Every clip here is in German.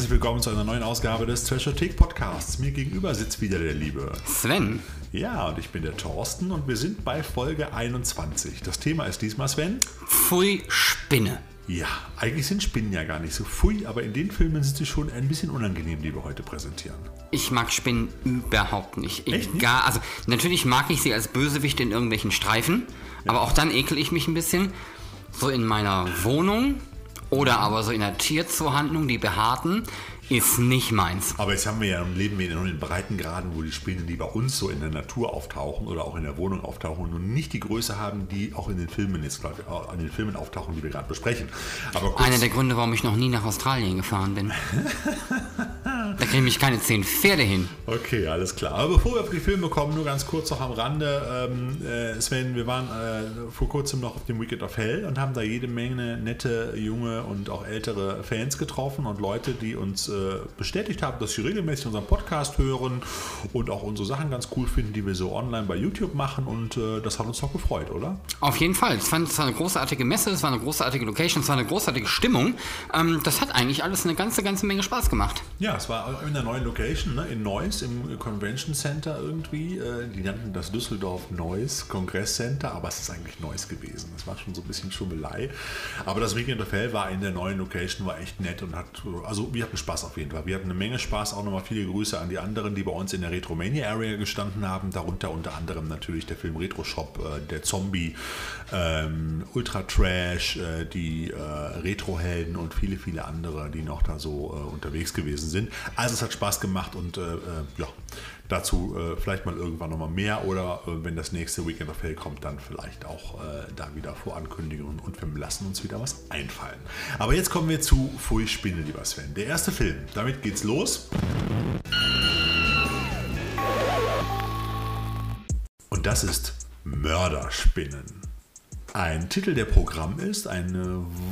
herzlich willkommen zu einer neuen Ausgabe des Trashothek Podcasts. Mir gegenüber sitzt wieder der liebe Sven. Ja, und ich bin der Thorsten und wir sind bei Folge 21. Das Thema ist diesmal, Sven? Pfui Spinne. Ja, eigentlich sind Spinnen ja gar nicht so pfui, aber in den Filmen sind sie schon ein bisschen unangenehm, die wir heute präsentieren. Ich mag Spinnen überhaupt nicht. Echt nicht? Also natürlich mag ich sie als Bösewicht in irgendwelchen Streifen, aber auch dann ekel ich mich ein bisschen. So in meiner Wohnung oder aber so in der Tierzoohandlung, die behaarten, ist nicht meins. Aber jetzt haben wir ja, leben wir in den Breitengraden, wo die Spinnen, die bei uns so in der Natur auftauchen oder auch in der Wohnung auftauchen, nun nicht die Größe haben, die auch in den Filmen jetzt, ich, auch in den Filmen auftauchen, die wir gerade besprechen. Aber Einer der Gründe, warum ich noch nie nach Australien gefahren bin. da kriege ich keine zehn Pferde hin. Okay, alles klar. Aber bevor wir auf die Filme kommen, nur ganz kurz noch am Rande. Ähm, äh, Sven, wir waren äh, vor kurzem noch auf dem Weekend of Hell und haben da jede Menge nette, junge und auch ältere Fans getroffen und Leute, die uns äh, bestätigt haben, dass sie regelmäßig unseren Podcast hören und auch unsere Sachen ganz cool finden, die wir so online bei YouTube machen. Und äh, das hat uns doch gefreut, oder? Auf jeden Fall. Ich fand, es war eine großartige Messe, es war eine großartige Location, es war eine großartige Stimmung. Ähm, das hat eigentlich alles eine ganze, ganze Menge Spaß gemacht. Ja, es war in der neuen Location, ne, in Neuss, im Convention Center irgendwie. Äh, die nannten das Düsseldorf Neuss Kongress Center, aber es ist eigentlich Neuss gewesen. Das war schon so ein bisschen Schummelei. Aber das Weekend of Hell war in der neuen Location, war echt nett und hat, also wir hatten Spaß auf jeden Fall. Wir hatten eine Menge Spaß, auch nochmal viele Grüße an die anderen, die bei uns in der Retromania Area gestanden haben. Darunter unter anderem natürlich der Film Retro Shop, äh, der Zombie, ähm, Ultra Trash, äh, die äh, Retro-Helden und viele, viele andere, die noch da so äh, unterwegs gewesen sind. Also es hat Spaß gemacht und äh, äh, ja, dazu äh, vielleicht mal irgendwann nochmal mehr oder äh, wenn das nächste Weekend of Hell kommt, dann vielleicht auch äh, da wieder Vorankündigungen und wir lassen uns wieder was einfallen. Aber jetzt kommen wir zu Pfui Spinne, lieber Sven. Der erste Film, damit geht's los. Und das ist Mörderspinnen. Ein Titel der Programm ist ein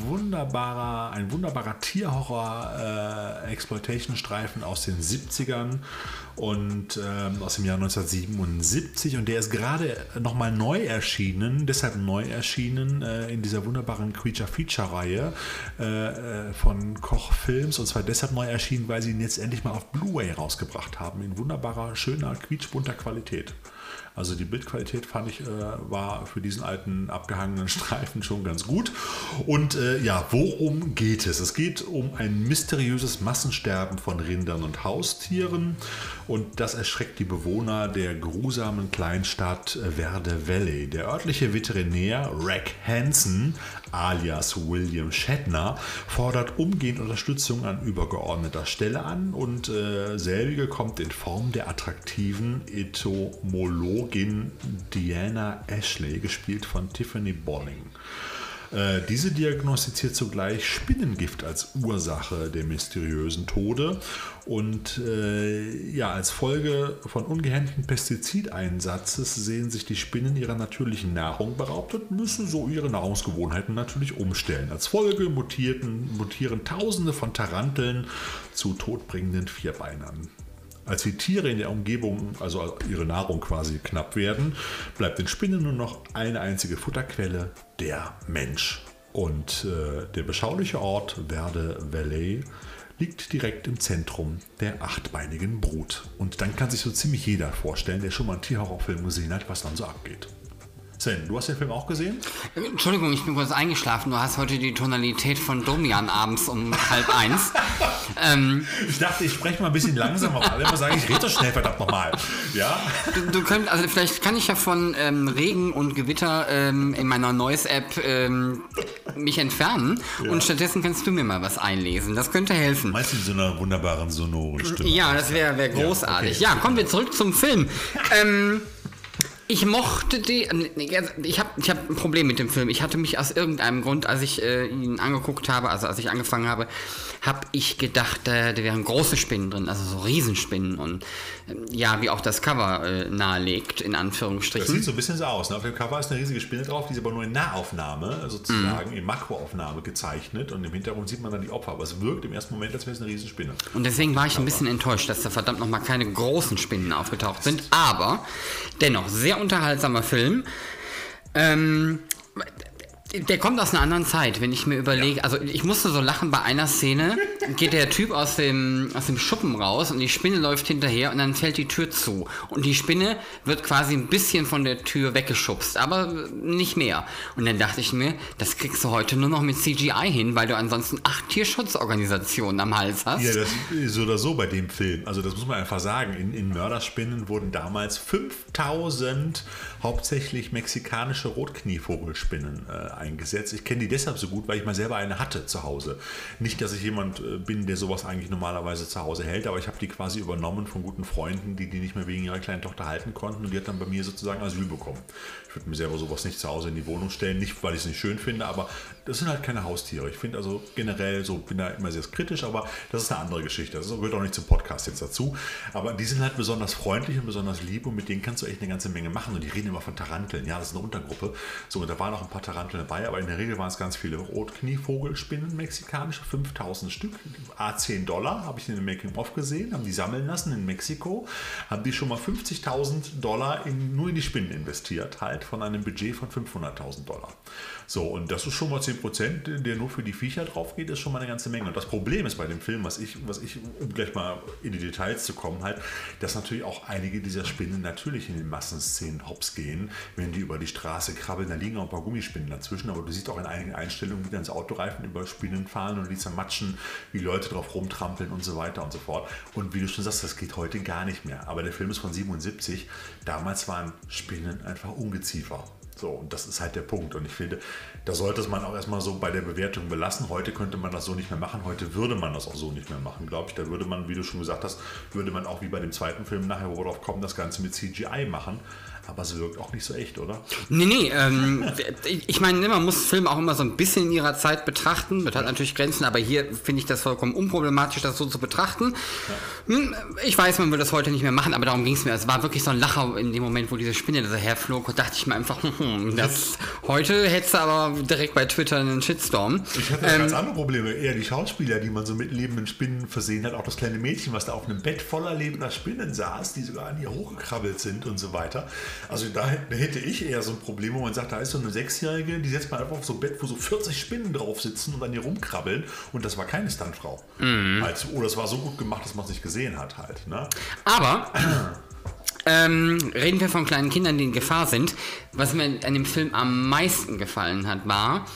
wunderbarer, ein wunderbarer Tierhorror-Exploitation-Streifen aus den 70ern und ähm, aus dem Jahr 1977 und der ist gerade nochmal neu erschienen, deshalb neu erschienen äh, in dieser wunderbaren Creature-Feature-Reihe äh, äh, von Koch Films und zwar deshalb neu erschienen, weil sie ihn jetzt endlich mal auf Blu-ray rausgebracht haben in wunderbarer, schöner, quietschbunter Qualität. Also die Bildqualität fand ich äh, war für diesen alten abgehangenen Streifen schon ganz gut. Und äh, ja, worum geht es? Es geht um ein mysteriöses Massensterben von Rindern und Haustieren und das erschreckt die Bewohner der grusamen Kleinstadt Verde Valley. Der örtliche Veterinär Rack Hansen alias William Shatner fordert umgehend Unterstützung an übergeordneter Stelle an und äh, selbige kommt in Form der attraktiven Entomologin Diana Ashley, gespielt von Tiffany Bolling. Äh, diese diagnostiziert zugleich Spinnengift als Ursache der mysteriösen Tode und äh, ja, als Folge von ungehemmten Pestizideinsatzes sehen sich die Spinnen ihrer natürlichen Nahrung beraubt und müssen so ihre Nahrungsgewohnheiten natürlich umstellen. Als Folge mutierten, mutieren Tausende von Taranteln zu todbringenden Vierbeinern. Als die Tiere in der Umgebung, also ihre Nahrung quasi knapp werden, bleibt den Spinnen nur noch eine einzige Futterquelle, der Mensch. Und äh, der beschauliche Ort Verde Valley liegt direkt im Zentrum der achtbeinigen Brut. Und dann kann sich so ziemlich jeder vorstellen, der schon mal einen Tierhorrorfilm gesehen hat, was dann so abgeht. Sven, du hast den Film auch gesehen? Entschuldigung, ich bin kurz eingeschlafen. Du hast heute die Tonalität von Domian abends um halb eins. ähm, ich dachte, ich spreche mal ein bisschen langsamer, aber alle immer sagen, ich rede so schnell, verdammt nochmal. Ja? Du, du könnt, also vielleicht kann ich ja von ähm, Regen und Gewitter ähm, in meiner Noise-App ähm, mich entfernen ja. und stattdessen kannst du mir mal was einlesen. Das könnte helfen. Meinst du in so einer wunderbaren sonoren Stimme? Ja, das wäre wär großartig. Ja, okay. ja, kommen wir zurück zum Film. ähm, ich mochte die. Ich habe ich hab ein Problem mit dem Film. Ich hatte mich aus irgendeinem Grund, als ich äh, ihn angeguckt habe, also als ich angefangen habe, habe ich gedacht, da, da wären große Spinnen drin, also so Riesenspinnen und äh, ja, wie auch das Cover äh, nahelegt, in Anführungsstrichen. Das sieht so ein bisschen so aus. Ne? Auf dem Cover ist eine riesige Spinne drauf, die ist aber nur in Nahaufnahme, sozusagen, mm. in Makroaufnahme gezeichnet und im Hintergrund sieht man dann die Opfer. Aber es wirkt im ersten Moment, als wäre es eine Riesenspinne. Und deswegen war ich ein bisschen enttäuscht, dass da verdammt nochmal keine großen Spinnen aufgetaucht sind, aber dennoch sehr unterhaltsamer Film. Ähm, Der kommt aus einer anderen Zeit, wenn ich mir überlege. Ja. Also ich musste so lachen bei einer Szene, geht der Typ aus dem, aus dem Schuppen raus und die Spinne läuft hinterher und dann fällt die Tür zu. Und die Spinne wird quasi ein bisschen von der Tür weggeschubst, aber nicht mehr. Und dann dachte ich mir, das kriegst du heute nur noch mit CGI hin, weil du ansonsten acht Tierschutzorganisationen am Hals hast. Ja, das ist so oder so bei dem Film. Also das muss man einfach sagen. In, in Mörderspinnen wurden damals 5000 hauptsächlich mexikanische Rotknievogelspinnen äh, eingesetzt. Ich kenne die deshalb so gut, weil ich mal selber eine hatte zu Hause. Nicht, dass ich jemand äh, bin, der sowas eigentlich normalerweise zu Hause hält, aber ich habe die quasi übernommen von guten Freunden, die die nicht mehr wegen ihrer kleinen Tochter halten konnten und die hat dann bei mir sozusagen Asyl bekommen. Würde mir selber sowas nicht zu Hause in die Wohnung stellen, nicht weil ich es nicht schön finde, aber das sind halt keine Haustiere. Ich finde also generell so, bin da immer sehr kritisch, aber das ist eine andere Geschichte. Das gehört auch nicht zum Podcast jetzt dazu. Aber die sind halt besonders freundlich und besonders lieb und mit denen kannst du echt eine ganze Menge machen. Und die reden immer von Taranteln. Ja, das ist eine Untergruppe. So, da waren auch ein paar Taranteln dabei, aber in der Regel waren es ganz viele Rotknievogelspinnen, mexikanische, 5000 Stück, A10 Dollar, habe ich in dem Making-of gesehen, haben die sammeln lassen in Mexiko, haben die schon mal 50.000 Dollar in, nur in die Spinnen investiert, halt von einem Budget von 500.000 Dollar. So, und das ist schon mal 10%, der nur für die Viecher drauf geht, ist schon mal eine ganze Menge. Und das Problem ist bei dem Film, was ich, was ich, um gleich mal in die Details zu kommen, halt, dass natürlich auch einige dieser Spinnen natürlich in den Massenszenen hops gehen, wenn die über die Straße krabbeln, da liegen auch ein paar Gummispinnen dazwischen, aber du siehst auch in einigen Einstellungen, wie dann das Autoreifen über Spinnen fahren und die zermatschen, wie Leute drauf rumtrampeln und so weiter und so fort. Und wie du schon sagst, das geht heute gar nicht mehr. Aber der Film ist von 77. Damals waren Spinnen einfach Ungeziefer. So, und das ist halt der Punkt. Und ich finde, da sollte man auch erstmal so bei der Bewertung belassen. Heute könnte man das so nicht mehr machen. Heute würde man das auch so nicht mehr machen, glaube ich. Da würde man, wie du schon gesagt hast, würde man auch wie bei dem zweiten Film nachher, wo wir drauf kommen, das Ganze mit CGI machen. Aber es wirkt auch nicht so echt, oder? Nee, nee. Ähm, ich meine, man muss Filme auch immer so ein bisschen in ihrer Zeit betrachten. Das hat natürlich Grenzen, aber hier finde ich das vollkommen unproblematisch, das so zu betrachten. Ja. Hm, ich weiß, man würde das heute nicht mehr machen, aber darum ging es mir. Es war wirklich so ein Lacher in dem Moment, wo diese Spinne da herflog. Und dachte ich mir einfach, hm, hm das, heute hättest du aber direkt bei Twitter einen Shitstorm. Ich hatte ähm, ganz andere Probleme. Eher die Schauspieler, die man so mit lebenden Spinnen versehen hat. Auch das kleine Mädchen, was da auf einem Bett voller lebender Spinnen saß, die sogar an ihr hochgekrabbelt sind und so weiter. Also da, hätte ich eher so ein Problem, wo man sagt, da ist so eine Sechsjährige, die setzt man einfach auf so ein Bett, wo so 40 Spinnen drauf sitzen und an ihr rumkrabbeln und das war keine Stuntfrau. Mhm. Also, oh, das war so gut gemacht, dass man es nicht gesehen hat halt. Ne? Aber... Ähm, reden wir von kleinen Kindern, die in Gefahr sind. Was mir an dem Film am meisten gefallen hat, war,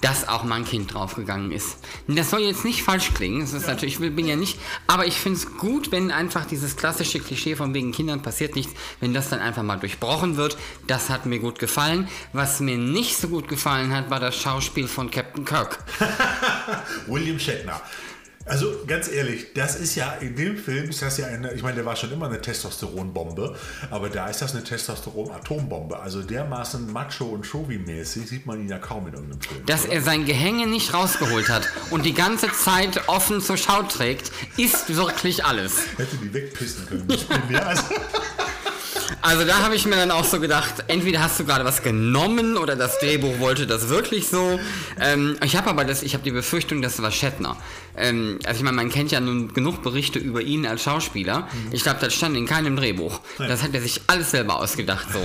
dass auch mein Kind draufgegangen ist. Das soll jetzt nicht falsch klingen, das ist ja. natürlich, ich bin ja nicht, aber ich finde es gut, wenn einfach dieses klassische Klischee von wegen Kindern passiert nichts, wenn das dann einfach mal durchbrochen wird. Das hat mir gut gefallen. Was mir nicht so gut gefallen hat, war das Schauspiel von Captain Kirk. William Shatner. Also ganz ehrlich, das ist ja in dem Film ist das ja eine, ich meine, der war schon immer eine Testosteronbombe, aber da ist das eine Testosteron-Atombombe. Also dermaßen macho und Shovi-mäßig sieht man ihn ja kaum in irgendeinem Film. Dass oder? er sein Gehänge nicht rausgeholt hat und die ganze Zeit offen zur Schau trägt, ist wirklich alles. Hätte die wegpissen können. Ja, also also da habe ich mir dann auch so gedacht, entweder hast du gerade was genommen oder das Drehbuch wollte das wirklich so. Ähm, ich habe aber das, ich habe die Befürchtung, das war Shatner. Ähm, also ich meine, man kennt ja nun genug Berichte über ihn als Schauspieler. Mhm. Ich glaube, das stand in keinem Drehbuch. Nein. Das hat er sich alles selber ausgedacht so.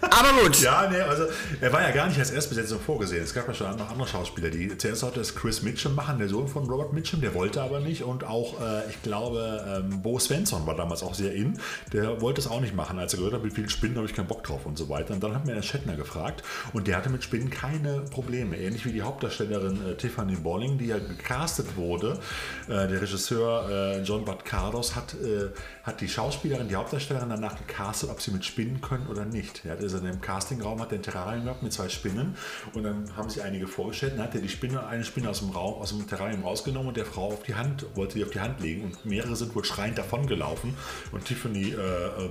aber gut. Ja, nee, also er war ja gar nicht als Erstbesetzung vorgesehen. Es gab ja schon noch andere Schauspieler, die zuerst sollte es Chris Mitchum machen, der Sohn von Robert Mitchum, der wollte aber nicht. Und auch, äh, ich glaube, ähm, Bo Svensson war damals auch sehr in. Der wollte es auch nicht machen. Als er gehört hat, mit vielen Spinnen habe ich keinen Bock drauf und so weiter. Und dann hat mir der Shatner gefragt und der hatte mit Spinnen keine Probleme. Ähnlich wie die Hauptdarstellerin äh, Tiffany Bolling, die ja gecastet wurde. Äh, der Regisseur äh, John Bud Cardos hat, äh, hat die Schauspielerin, die Hauptdarstellerin danach gecastet, ob sie mit Spinnen können oder nicht. Er hat also in dem Castingraum hat den Terrarium gehabt mit zwei Spinnen und dann haben sie einige vorgestellt. Dann hat er die Spinne, eine Spinne aus dem Raum, aus dem Terrarium rausgenommen und der Frau auf die Hand, wollte sie auf die Hand legen und mehrere sind wohl schreiend davon gelaufen. Und Tiffany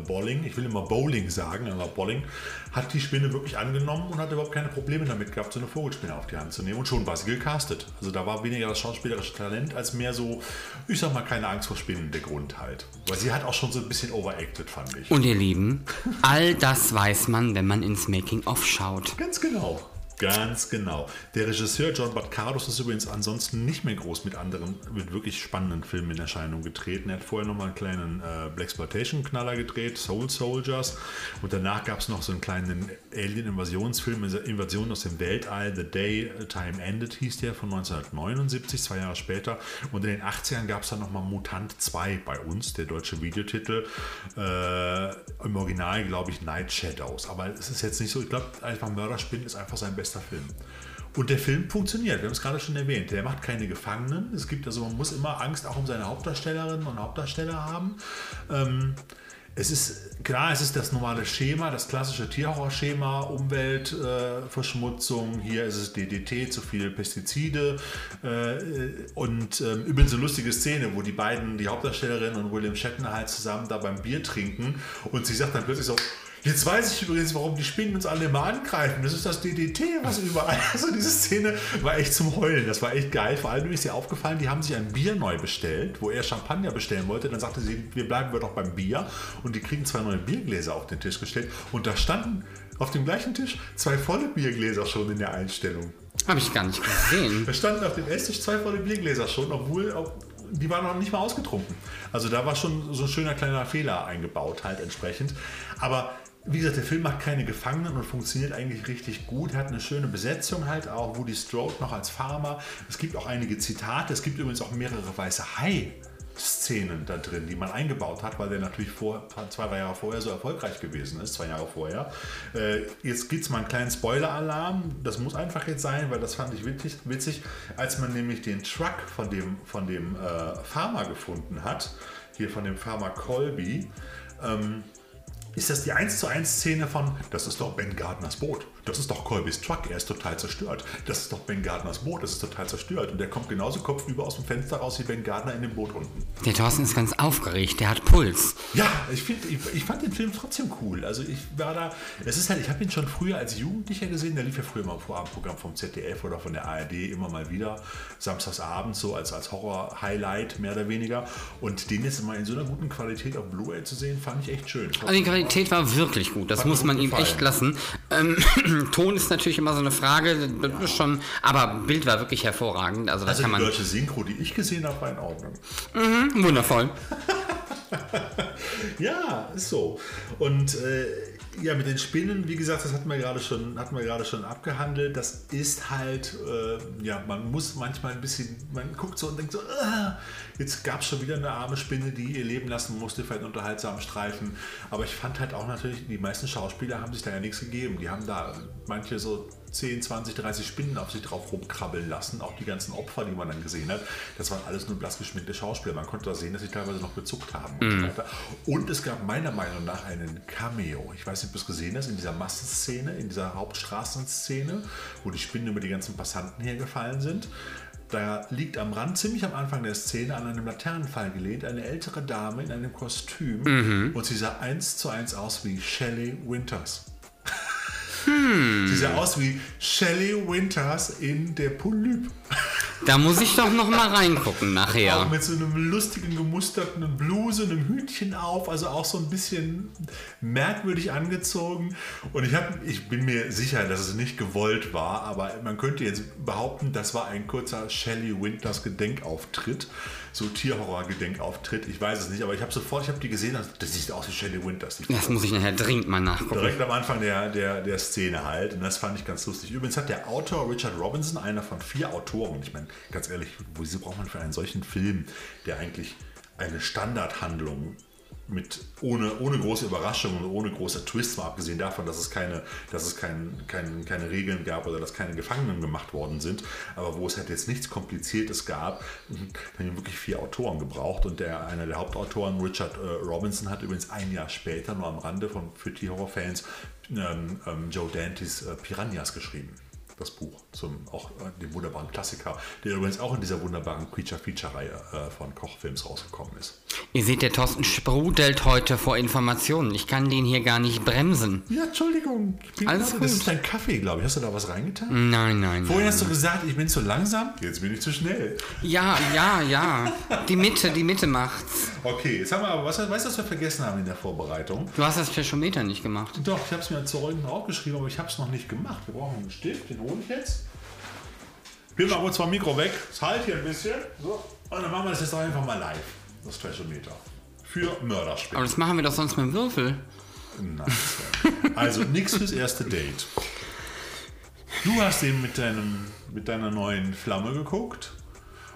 Bolling, ich will immer Bowling sagen, aber Bolling hat die Spinne wirklich angenommen und hat überhaupt keine Probleme damit gehabt, so eine Vogelspinne auf die Hand zu nehmen. Und schon war sie gecastet. Also da war weniger das schauspielerische Talent als mehr so, ich sag mal, keine Angst vor Spinnen der Grund halt. Weil sie hat auch schon so ein bisschen overacted, fand ich. Und ihr Lieben, all das weiß man, wenn man ins Making-of schaut. Ganz genau. Ganz genau. Der Regisseur John Batkados ist übrigens ansonsten nicht mehr groß mit anderen, mit wirklich spannenden Filmen in Erscheinung getreten. Er hat vorher nochmal einen kleinen äh, Blaxploitation-Knaller gedreht, Soul Soldiers. Und danach gab es noch so einen kleinen Alien-Invasionsfilm, Invasion aus dem Weltall, The Day Time Ended hieß der, von 1979, zwei Jahre später. Und in den 80ern gab es dann nochmal Mutant 2 bei uns, der deutsche Videotitel. Äh, Im Original, glaube ich, Night Shadows. Aber es ist jetzt nicht so, ich glaube, einfach Mörderspinnen ist einfach sein bester Film. Und der Film funktioniert, wir haben es gerade schon erwähnt. Der macht keine Gefangenen. Es gibt also, man muss immer Angst auch um seine Hauptdarstellerinnen und Hauptdarsteller haben. Ähm, es ist klar, es ist das normale Schema, das klassische Tierhorror-Schema, Umweltverschmutzung, äh, hier ist es DDT, zu viele Pestizide äh, und äh, übrigens eine lustige Szene, wo die beiden, die Hauptdarstellerin und William Shatner halt zusammen da beim Bier trinken und sie sagt dann plötzlich so, Jetzt weiß ich übrigens, warum die Spinnen uns alle immer angreifen. Das ist das DDT, was überall. Also diese Szene war echt zum Heulen. Das war echt geil. Vor allem ist ihr aufgefallen, die haben sich ein Bier neu bestellt, wo er Champagner bestellen wollte. Dann sagte sie, wir bleiben wir doch beim Bier. Und die kriegen zwei neue Biergläser auf den Tisch gestellt. Und da standen auf dem gleichen Tisch zwei volle Biergläser schon in der Einstellung. Habe ich gar nicht gesehen. Da standen auf dem Esstisch zwei volle Biergläser schon, obwohl die waren noch nicht mal ausgetrunken. Also da war schon so ein schöner kleiner Fehler eingebaut, halt entsprechend. Aber wie gesagt, der Film macht keine Gefangenen und funktioniert eigentlich richtig gut. Hat eine schöne Besetzung halt auch. Woody Strode noch als Farmer. Es gibt auch einige Zitate. Es gibt übrigens auch mehrere weiße Hai. Szenen da drin, die man eingebaut hat, weil der natürlich vor, zwei, drei Jahre vorher so erfolgreich gewesen ist, zwei Jahre vorher. Äh, jetzt gibt es mal einen kleinen Spoiler-Alarm. Das muss einfach jetzt sein, weil das fand ich witzig, witzig als man nämlich den Truck von dem, von dem äh, Farmer gefunden hat, hier von dem Farmer Colby. Ähm, ist das die 1 zu 1 Szene von, das ist doch Ben Gardners Boot. Das ist doch Colbys Truck, er ist total zerstört. Das ist doch Ben Gardners Boot, das ist total zerstört. Und der kommt genauso kopfüber aus dem Fenster raus wie Ben Gardner in dem Boot unten. Der Thorsten ist ganz aufgeregt, der hat Puls. Ja, ich, find, ich, ich fand den Film trotzdem cool. Also ich war da, es ist halt, ich habe ihn schon früher als Jugendlicher gesehen, der lief ja früher mal im Vorabendprogramm vom ZDF oder von der ARD immer mal wieder, samstagsabends so als, als Horror-Highlight mehr oder weniger. Und den jetzt mal in so einer guten Qualität auf Blu-ray zu sehen, fand ich echt schön. Also die Qualität war wirklich gut, das muss man ihm echt lassen. Ähm, Ton ist natürlich immer so eine Frage, ja. schon, aber Bild war wirklich hervorragend. Also, also kann die deutsche Synchro, die ich gesehen habe, war in Ordnung. Mhm, wundervoll. ja, ist so. Und äh, ja, mit den Spinnen, wie gesagt, das hatten wir gerade schon, hatten wir gerade schon abgehandelt. Das ist halt, äh, ja, man muss manchmal ein bisschen, man guckt so und denkt so, äh, jetzt gab es schon wieder eine arme Spinne, die ihr Leben lassen musste für einen unterhaltsamen Streifen. Aber ich fand halt auch natürlich, die meisten Schauspieler haben sich da ja nichts gegeben. Die haben da manche so 10, 20, 30 Spinnen auf sich drauf rumkrabbeln lassen. Auch die ganzen Opfer, die man dann gesehen hat, das waren alles nur blass geschminkte Schauspieler. Man konnte da sehen, dass sie teilweise noch gezuckt haben und mhm. weiter. Und es gab meiner Meinung nach einen Cameo. Ich weiß nicht, ob du es gesehen hast, in dieser Massenszene, in dieser Hauptstraßenszene, wo die Spinnen über die ganzen Passanten hergefallen sind. Da liegt am Rand, ziemlich am Anfang der Szene, an einem Laternenfall gelehnt, eine ältere Dame in einem Kostüm. Mhm. Und sie sah eins zu eins aus wie Shelley Winters. Hm. Sie sah aus wie Shelley Winters in der Polyp. Da muss ich doch noch mal reingucken nachher. Auch mit so einem lustigen gemusterten Bluse, einem Hütchen auf, also auch so ein bisschen merkwürdig angezogen. Und ich, hab, ich bin mir sicher, dass es nicht gewollt war, aber man könnte jetzt behaupten, das war ein kurzer Shelley Winters Gedenkauftritt so Tierhorror-Gedenkauftritt. Ich weiß es nicht, aber ich habe sofort, ich habe die gesehen, das sieht aus wie Shelley Winters. Das muss ich nachher dringend mal nachgucken. Direkt am Anfang der, der, der Szene halt. Und das fand ich ganz lustig. Übrigens hat der Autor Richard Robinson, einer von vier Autoren, ich meine, ganz ehrlich, wieso braucht man für einen solchen Film, der eigentlich eine Standardhandlung mit ohne, ohne große Überraschung und ohne große Twist, mal abgesehen davon, dass es keine, dass es kein, kein, keine Regeln gab oder dass keine Gefangenen gemacht worden sind, aber wo es halt jetzt nichts Kompliziertes gab, haben wirklich vier Autoren gebraucht. Und der, einer der Hauptautoren, Richard äh, Robinson, hat übrigens ein Jahr später, nur am Rande von, für T-Horror-Fans, ähm, ähm, Joe Dantes äh, Piranhas geschrieben. Das Buch, zum auch äh, dem wunderbaren Klassiker, der übrigens auch in dieser wunderbaren Creature-Feature-Reihe äh, von Kochfilms rausgekommen ist. Ihr seht, der Thorsten sprudelt heute vor Informationen. Ich kann den hier gar nicht bremsen. Ja, Entschuldigung. Alles gut. Das ist dein Kaffee, glaube ich. Hast du da was reingetan? Nein, nein. Vorhin nein. hast du gesagt, ich bin zu langsam. Jetzt bin ich zu schnell. Ja, ja, ja. Die Mitte, die Mitte macht's. Okay, jetzt haben wir aber, was, weißt du, was wir vergessen haben in der Vorbereitung? Du hast das Flaschometer nicht gemacht. Doch, ich habe es mir zu unten aufgeschrieben, aber ich habe es noch nicht gemacht. Wir brauchen einen Stift, den hole ich jetzt. Wir machen uns mal Mikro weg. Das halt hier ein bisschen. So. Und dann machen wir das jetzt doch einfach mal live. Das Trashometer. Für Mörderspiel. Aber das machen wir doch sonst mit dem Würfel. Nein. Also nichts fürs erste Date. Du hast den mit, deinem, mit deiner neuen Flamme geguckt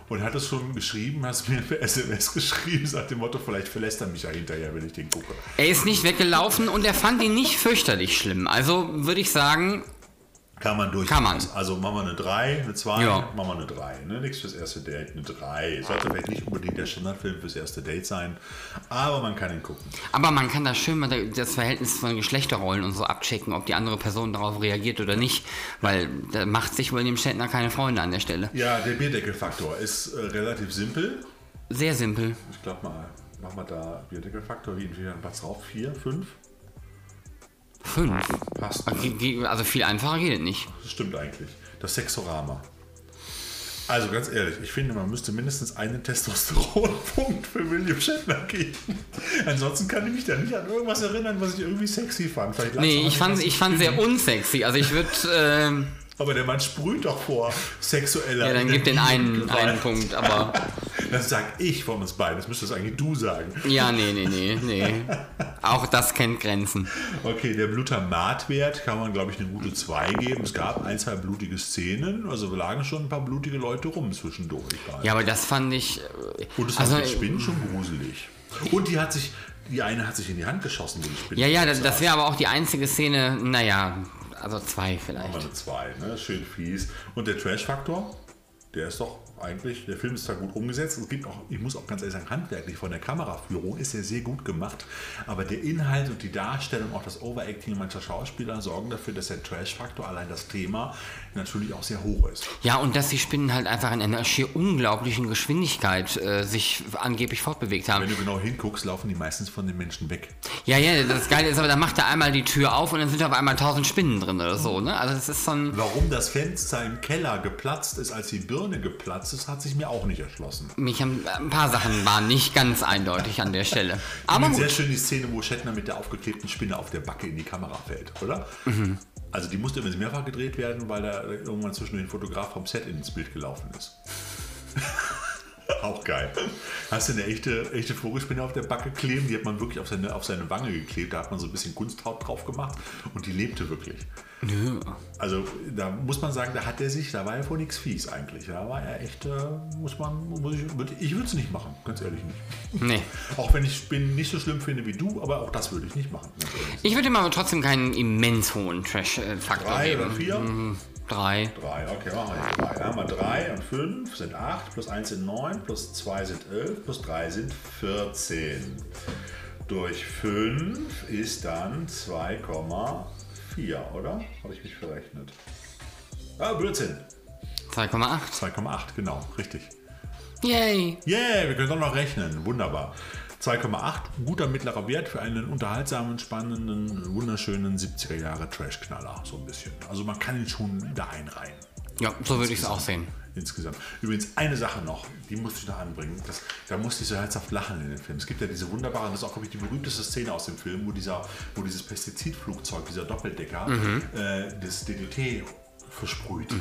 und hattest schon geschrieben, hast mir per SMS geschrieben, sagt dem Motto, vielleicht verlässt er mich ja hinterher, wenn ich den gucke. Er ist nicht weggelaufen und er fand ihn nicht fürchterlich schlimm. Also würde ich sagen, Kann man durch. Kann man. Also machen wir eine 3, eine 2, Ja. machen wir eine 3. Ne? Nichts fürs erste Date, eine 3. Sollte vielleicht nicht unbedingt der Standardfilm fürs erste Date sein, aber man kann ihn gucken. aber man kann da schön mal das Verhältnis von Geschlechterrollen und so abchecken, ob die andere Person darauf reagiert oder nicht. Weil da macht sich William Shatner keine Freunde an der Stelle. Ja, der Bierdeckelfaktor ist äh, relativ simpel. Sehr simpel. Ich glaube mal, machen wir da Bierdeckelfaktor, wie entweder ein Platz drauf, 4, 5. Fünf. Passt. Also viel einfacher geht es nicht. Das stimmt eigentlich. Das Sexorama. Also ganz ehrlich, ich finde, man müsste mindestens einen Testosteronpunkt für William Shatner geben. Ansonsten kann ich mich da nicht an irgendwas erinnern, was ich irgendwie sexy fand. Vielleicht Nee, ich an fand, ich fand sehr unsexy. Also ich würde, ähm, Aber der Mann sprüht doch vor sexueller ja, dann gib den einen, Gewalt. einen Punkt, aber Das sag ich von uns beiden. Das müsstest eigentlich du sagen. ja, nee, nee, nee, nee. Auch das kennt Grenzen. Okay, der Blutamatwert kann man, glaube ich, eine gute 2 geben. Es gab ein, zwei blutige Szenen. Also lagen schon ein paar blutige Leute rum zwischendurch. Ja, aber das fand ich. äh, Und es also, hat die Spinnen schon gruselig. Und die hat sich, die eine hat sich in die Hand geschossen, die Spinne Ja, ja, das, das wäre aber auch die einzige Szene, naja, also zwei vielleicht. Eine 2, ne? Schön fies. Und der Trash-Faktor, der ist doch eigentlich, der Film ist da gut umgesetzt. Es gibt auch, ich muss auch ganz ehrlich sagen, handwerklich von der Kameraführung ist er sehr gut gemacht. Aber der Inhalt und die Darstellung, auch das Overacting mancher Schauspieler sorgen dafür, dass der Trash-Faktor, allein das Thema, natürlich auch sehr hoch ist. Ja, und dass die Spinnen halt einfach in einer schier unglaublichen Geschwindigkeit äh, sich angeblich fortbewegt haben. Wenn du genau hinguckst, laufen die meistens von den Menschen weg. Ja, ja, das Geile ist aber, da macht er einmal die Tür auf und dann sind auf einmal tausend Spinnen drin oder so, ne? Also das ist so ein. Warum das Fenster im Keller geplatzt ist, als die Birne geplatzt ist, hat sich mir auch nicht erschlossen. Mich haben, ein paar Sachen waren nicht ganz eindeutig an der Stelle. Aber Aber sehr gut. schön die Szene, wo Shatner mit der aufgeklebten Spinne auf der Backe in die Kamera fällt, oder? Mhm. Also die musste übrigens mehrfach gedreht werden, weil da irgendwann zwischen den Fotograf vom Set ins Bild gelaufen ist. Auch geil. Hast du eine echte, echte Vogelspinne auf der Backe kleben? Die hat man wirklich auf seine, auf seine Wange geklebt. Da hat man so ein bisschen Kunsthaut drauf gemacht und die lebte wirklich. Also da muss man sagen, da hat er sich, da war er vor nichts fies eigentlich. Da war er echt, äh, muss man, muss ich, würd- ich würde es nicht machen, ganz ehrlich nicht. Nee. Auch wenn ich Spinnen nicht so schlimm finde wie du, aber auch das würde ich nicht machen. Ich würde ihm aber trotzdem keinen immens hohen Trash-Faktor Drei geben. oder vier? Drei. Drei, okay, machen wir jetzt drei. Dann haben wir drei und fünf sind acht, plus eins sind neun, plus zwei sind elf, plus drei sind 14. Durch fünf ist dann 2,4, oder? Habe ich mich verrechnet? Ah, Blödsinn. 2,8. 2,8, genau, richtig. Yay. Yeah, wir können doch noch rechnen. Wunderbar. 2,8, guter mittlerer Wert für einen unterhaltsamen, spannenden, wunderschönen 70er Jahre Trash-Knaller, so ein bisschen. Also man kann ihn schon da einreihen. Ja, so würde ich es auch sehen. Insgesamt. Übrigens, eine Sache noch, die musste ich noch anbringen. Das, da musste ich so herzhaft lachen in dem Film. Es gibt ja diese wunderbare, das ist auch, glaube ich, die berühmteste Szene aus dem Film, wo, dieser, wo dieses Pestizidflugzeug, dieser Doppeldecker, äh, das DDT versprüht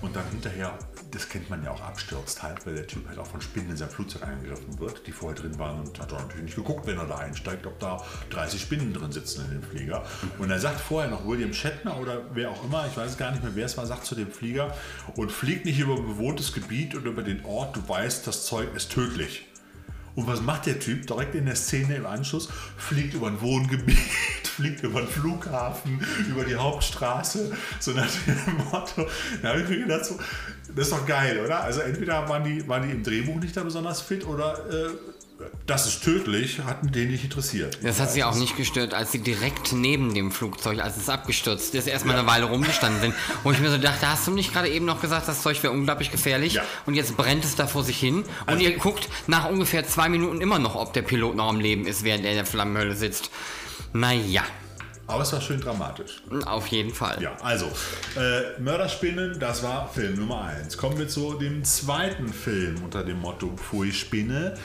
und dann hinterher, das kennt man ja auch, abstürzt halt, weil der Typ halt auch von Spinnen in sein Flugzeug angegriffen wird, die vorher drin waren und hat auch natürlich nicht geguckt, wenn er da einsteigt, ob da 30 Spinnen drin sitzen in dem Flieger. Und er sagt vorher noch William Shatner oder wer auch immer, ich weiß gar nicht mehr, wer es war, sagt zu dem Flieger und fliegt nicht über bewohntes Gebiet und über den Ort, du weißt, das Zeug ist tödlich. Und was macht der Typ direkt in der Szene im Anschluss? Fliegt über ein Wohngebiet, fliegt über den Flughafen, über die Hauptstraße, so nach dem Motto. Da habe ich mir gedacht, so, das ist doch geil, oder? Also entweder waren die, waren die im Drehbuch nicht da besonders fit oder äh, das ist tödlich, hatten den nicht interessiert. Das hat sie auch nicht gestört, als sie direkt neben dem Flugzeug, als es abgestürzt ist, erstmal eine Weile rumgestanden sind. Wo ich mir so dachte, hast du nicht gerade eben noch gesagt, das Zeug wäre unglaublich gefährlich? Ja. Und jetzt brennt es da vor sich hin. Und Also- ihr guckt nach ungefähr zwei Minuten immer noch, ob der Pilot noch am Leben ist, während er in der Flammenhöhle sitzt. Naja, Aber es war schön dramatisch. auf jeden Fall. Ja, also, äh, Mörderspinnen, das war Film Nummer 1. Kommen wir zu dem zweiten Film unter dem Motto Pfui Spinne.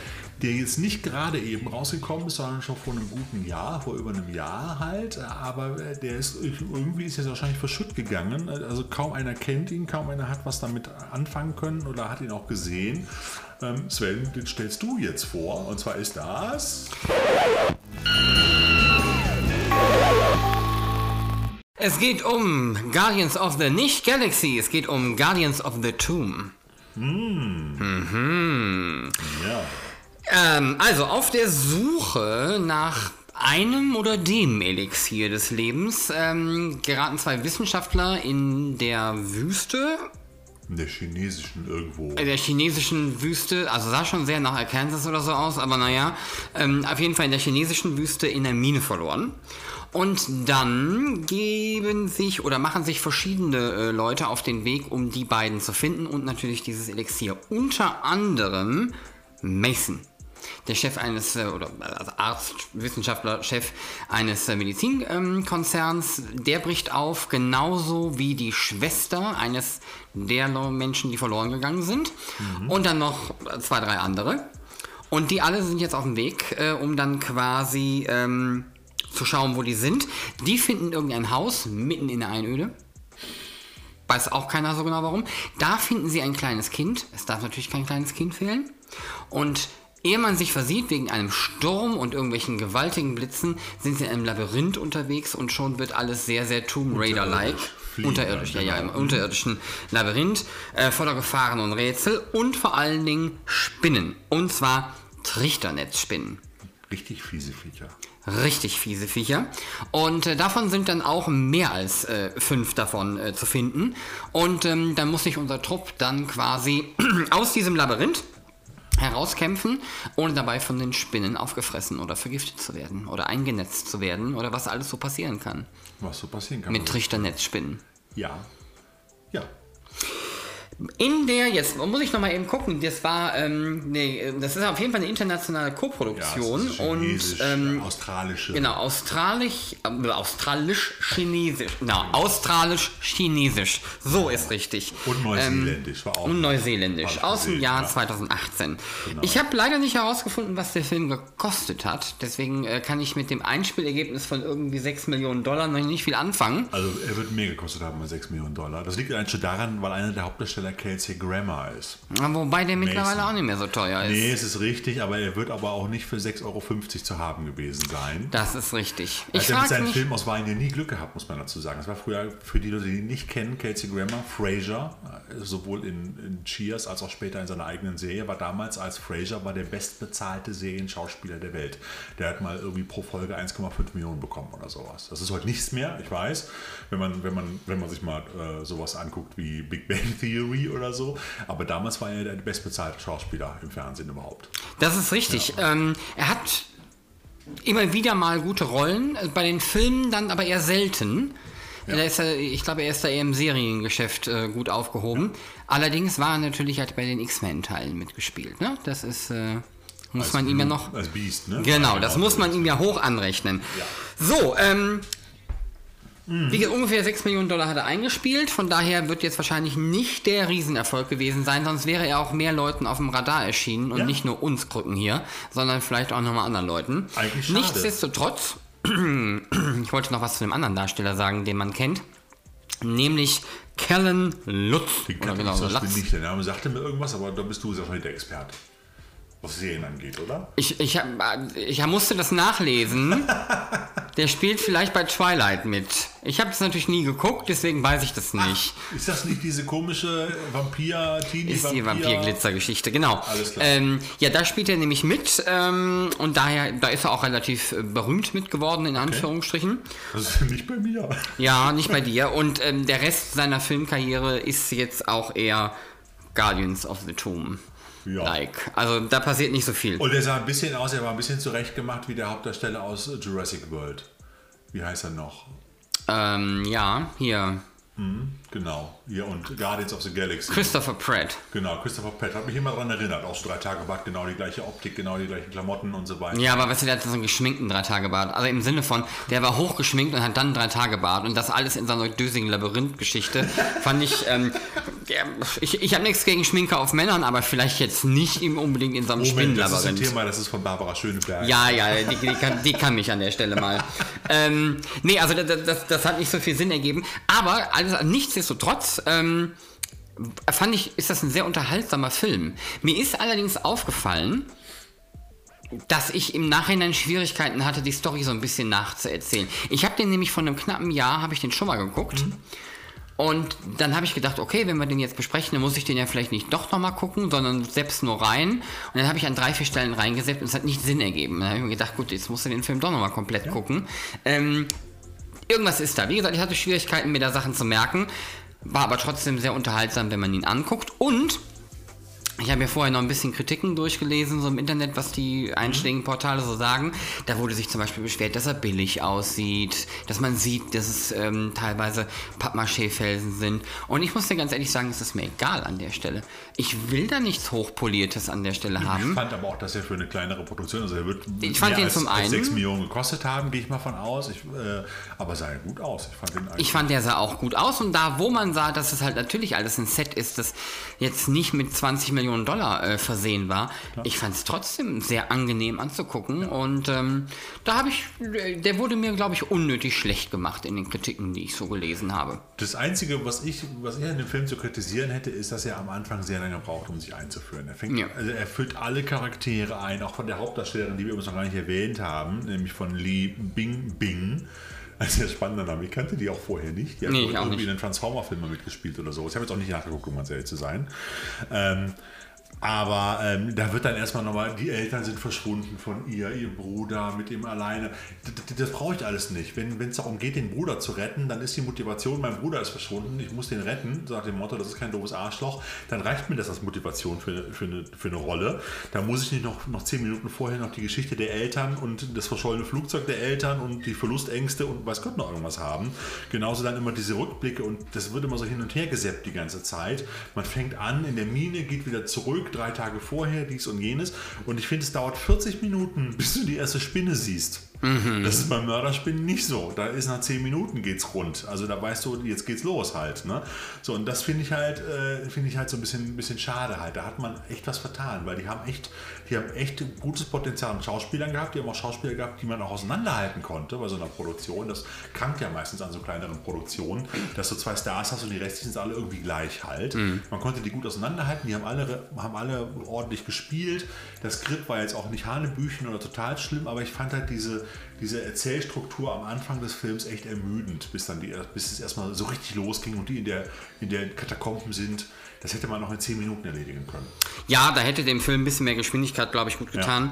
Der jetzt nicht gerade eben rausgekommen ist, sondern schon vor einem guten Jahr, vor über einem Jahr halt. Aber der ist irgendwie ist jetzt wahrscheinlich verschütt gegangen. Also kaum einer kennt ihn, kaum einer hat was damit anfangen können oder hat ihn auch gesehen. Ähm, Sven, den stellst du jetzt vor. Und zwar ist das. Es geht um Guardians of the nicht Galaxy, es geht um Guardians of the Tomb. Mhm. Ja. Ähm, also auf der Suche nach einem oder dem Elixier des Lebens ähm, geraten zwei Wissenschaftler in der Wüste, In der chinesischen irgendwo. in der chinesischen Wüste, also sah schon sehr nach Arkansas oder so aus, aber naja, ähm, auf jeden Fall in der chinesischen Wüste in der Mine verloren. Und dann geben sich oder machen sich verschiedene äh, Leute auf den Weg, um die beiden zu finden und natürlich dieses Elixier. Unter anderem Mason, der Chef eines, äh, oder also Arzt, Wissenschaftler, Chef eines äh, Medizinkonzerns, der bricht auf, genauso wie die Schwester eines der Menschen, die verloren gegangen sind. Und dann noch zwei, drei andere. Und die alle sind jetzt auf dem Weg, äh, um dann quasi ähm, zu schauen, wo die sind. Die finden irgendein Haus mitten in der Einöde. Weiß auch keiner so genau warum. Da finden sie ein kleines Kind. Es darf natürlich kein kleines Kind fehlen. Und ehe man sich versieht, wegen einem Sturm und irgendwelchen gewaltigen Blitzen, sind sie in einem Labyrinth unterwegs und schon wird alles sehr, sehr Tomb Raider-like. Unterirdisch, ja, dann, ja, im genau. unterirdischen Labyrinth, äh, voller Gefahren und Rätsel und vor allen Dingen Spinnen. Und zwar Trichternetzspinnen. Richtig fiese Viecher. Richtig fiese Viecher. Und äh, davon sind dann auch mehr als äh, fünf davon äh, zu finden. Und ähm, dann muss sich unser Trupp dann quasi aus diesem Labyrinth herauskämpfen, ohne dabei von den Spinnen aufgefressen oder vergiftet zu werden oder eingenetzt zu werden oder was alles so passieren kann Was so passieren kann. mit Trichternetzspinnen. Ja. Ja. In der, jetzt muss ich nochmal eben gucken, das war, ähm, nee, das ist auf jeden Fall eine internationale Ja, Koproduktion ist und ähm, australische. Genau, australisch, äh, australisch-chinesisch. Na, australisch-chinesisch. So ist richtig. Und neuseeländisch war auch. Und neuseeländisch. Aus dem Jahr ja. 2018. Genau. Ich habe leider nicht herausgefunden, was der Film gekostet hat. Deswegen äh, kann ich mit dem Einspielergebnis von irgendwie 6 Millionen Dollar noch nicht viel anfangen. Also er wird mehr gekostet haben als 6 Millionen Dollar. Das liegt eigentlich schon daran, weil einer der Hauptdarsteller Kelsey Grammer ist. Wobei der mittlerweile auch nicht mehr so teuer ist. Nee, es ist richtig, aber er wird aber auch nicht für 6,50 Euro zu haben gewesen sein. Das ist richtig. Er Ich hat ja mit seinen. Filmauswahlen ja nie Glück gehabt, muss man dazu sagen. Das war früher für die Leute, die ihn nicht kennen, Kelsey Grammer, Frasier, äh, sowohl in, in Cheers als auch später in seiner eigenen Serie, war damals als Frasier war der bestbezahlte Serienschauspieler der Welt. Der hat mal irgendwie pro Folge 1,5 Millionen bekommen oder sowas. Das ist heute nichts mehr, ich weiß, wenn man, wenn man, wenn man sich mal äh, sowas anguckt wie Big Bang Theory oder so. Aber damals war er der bestbezahlte Schauspieler im Fernsehen überhaupt. Das ist richtig. Ähm, er hat immer wieder mal gute Rollen, äh, bei den Filmen dann aber eher selten. Ist er, ich glaube, er ist da eher im Seriengeschäft äh, gut aufgehoben. Allerdings war er natürlich halt bei den X-Men-Teilen mitgespielt. Ne? Das ist, äh, muss Als man ihm ja noch. Als Beast, ne? Genau, das muss man ihm ja hoch anrechnen. So, ähm, wie gesagt, ungefähr 6 Millionen Dollar hat er eingespielt, von daher wird jetzt wahrscheinlich nicht der Riesenerfolg gewesen sein, sonst wäre er auch mehr Leuten auf dem Radar erschienen und Ja. nicht nur uns Krücken hier, sondern vielleicht auch nochmal anderen Leuten. Eigentlich schade. Nichtsdestotrotz, ich wollte noch was zu dem anderen Darsteller sagen, den man kennt, nämlich Kellen Lutz. Den Oder genau Lutz. nicht. Der Name sagte mir irgendwas, aber da bist du wahrscheinlich der Experte. Was Serien angeht, oder? Ich, ich, ich musste das nachlesen. Der spielt vielleicht bei Twilight mit. Ich habe das natürlich nie geguckt, deswegen weiß ich das nicht. Ist das nicht diese komische vampir teenie Ist die Vampir-Glitzer-Geschichte, genau. Alles klar. Ähm, ja, da spielt er nämlich mit ähm, und daher, da ist er auch relativ äh, berühmt mit geworden, in Anführungsstrichen. Das ist nicht bei mir. Ja, nicht bei dir. Und ähm, der Rest seiner Filmkarriere ist jetzt auch eher Guardians of the Tomb. Ja. Like. Also da passiert nicht so viel. Und er sah ein bisschen aus, er war ein bisschen zurechtgemacht wie der Hauptdarsteller aus Jurassic World. Wie heißt er noch? Ähm, ja, hier. Genau. Hier und Guardians of the Galaxy. Christopher Pratt. genau, Christopher Pratt hat mich immer daran erinnert. Auch so drei Tage Bart, genau die gleiche Optik, genau die gleichen Klamotten und so weiter. Ja, aber weißt du, der hat so einen geschminkten Drei-Tage-Bart. Also im Sinne von, der war hochgeschminkt und hat dann einen Drei-Tage-Bart. Und das alles in so einer dösigen Labyrinth-Geschichte fand ich, ähm, Ja, ich ich habe nichts gegen Schminke auf Männern, aber vielleicht jetzt nicht im unbedingt in so einem Moment, das ist ein Spinnenlabyrinth. Thema, das ist von Barbara Schöneberg. Ja, ja, die, die, kann, die kann mich an der Stelle mal. ähm, nee, also das, das, das hat nicht so viel Sinn ergeben. Aber alles, nichtsdestotrotz ähm, fand ich, ist das ein sehr unterhaltsamer Film. Mir ist allerdings aufgefallen, dass ich im Nachhinein Schwierigkeiten hatte, die Story so ein bisschen nachzuerzählen. Ich habe den nämlich vor einem knappen Jahr, habe ich den schon mal geguckt. Und dann habe ich gedacht, okay, wenn wir den jetzt besprechen, dann muss ich den ja vielleicht nicht doch nochmal gucken, sondern selbst nur rein. Und dann habe ich an drei, vier Stellen reingesetzt und es hat nicht Sinn ergeben. Dann habe ich mir gedacht, gut, jetzt musst du den Film doch nochmal komplett gucken. Ähm, irgendwas ist da. Wie gesagt, ich hatte Schwierigkeiten, mir da Sachen zu merken. War aber trotzdem sehr unterhaltsam, wenn man ihn anguckt. Und ich habe mir vorher noch ein bisschen Kritiken durchgelesen, so im Internet, was die einschlägigen Portale so sagen. Da wurde sich zum Beispiel beschwert, dass er billig aussieht, dass man sieht, dass es ähm, teilweise Pappmaché-Felsen sind. Und ich muss dir ganz ehrlich sagen, es ist mir egal an der Stelle. Ich will da nichts Hochpoliertes an der Stelle Ich haben. fand aber auch, dass er für eine kleinere Produktion, also er wird Ich fand ihn als, zum einen- 6 Millionen gekostet haben, gehe ich mal von aus. Ich, äh, aber sah ja gut aus. Ich fand den eigentlich Ich fand, der sah auch gut aus und da, wo man sah, dass es halt natürlich alles ein Set ist, das jetzt nicht mit 20 Millionen Dollar äh, versehen war, ich fand es trotzdem sehr angenehm anzugucken und ähm, da habe ich, äh, der wurde mir, glaube ich, unnötig schlecht gemacht in den Kritiken, die ich so gelesen habe. Das Einzige, was ich, was ich an dem Film zu kritisieren hätte, ist, dass er am Anfang sehr lange braucht, um sich einzuführen. Er, fängt, Ja. also er füllt alle Charaktere ein, auch von der Hauptdarstellerin, die wir übrigens noch gar nicht erwähnt haben, nämlich von Lee Bing Bing. Ein sehr spannender Name. Ich kannte die auch vorher nicht. Die hat Nee, irgendwie nicht. in den Transformer-Filmen mitgespielt oder so. Ich habe jetzt auch nicht nachgeguckt, um ganz ehrlich zu sein. Ähm, aber ähm, da wird dann erstmal nochmal, die Eltern sind verschwunden von ihr, ihr Bruder mit ihm alleine. D d- das brauche ich alles nicht. Wenn es darum geht, den Bruder zu retten, dann ist die Motivation, mein Bruder ist verschwunden, ich muss den retten, sagt dem Motto, das ist kein doofes Arschloch, dann reicht mir das als Motivation für, für, eine, für eine Rolle. Da muss ich nicht noch, noch zehn Minuten vorher noch die Geschichte der Eltern und das verschollene Flugzeug der Eltern und die Verlustängste und weiß Gott noch irgendwas haben. Genauso dann immer diese Rückblicke und das wird immer so hin und her gesäppt die ganze Zeit. Man fängt an in der Mine, geht wieder zurück, drei Tage vorher, dies und jenes. Und ich finde, es dauert 40 Minuten, bis du die erste Spinne siehst. Das ist beim Mörderspinnen nicht so. Da ist nach 10 Minuten geht's rund. Also da weißt du, jetzt geht's los halt. Ne? So, und das finde ich halt, äh, finde ich halt so ein bisschen, ein bisschen schade halt. Da hat man echt was vertan, weil die haben echt, die haben echt gutes Potenzial an Schauspielern gehabt. Die haben auch Schauspieler gehabt, die man auch auseinanderhalten konnte bei so einer Produktion. Das krankt ja meistens an so kleineren Produktionen, dass du zwei Stars hast und die restlichen sind alle irgendwie gleich halt. Man konnte die gut auseinanderhalten. Die haben alle, haben alle ordentlich gespielt. Das Skript war jetzt auch nicht Hanebüchen oder total schlimm, aber ich fand halt diese, diese Erzählstruktur am Anfang des Films echt ermüdend, bis, dann die, bis es erstmal so richtig losging und die in der, in der Katakomben sind. Das hätte man noch in 10 Minuten erledigen können. Ja, da hätte dem Film ein bisschen mehr Geschwindigkeit, glaube ich, gut getan.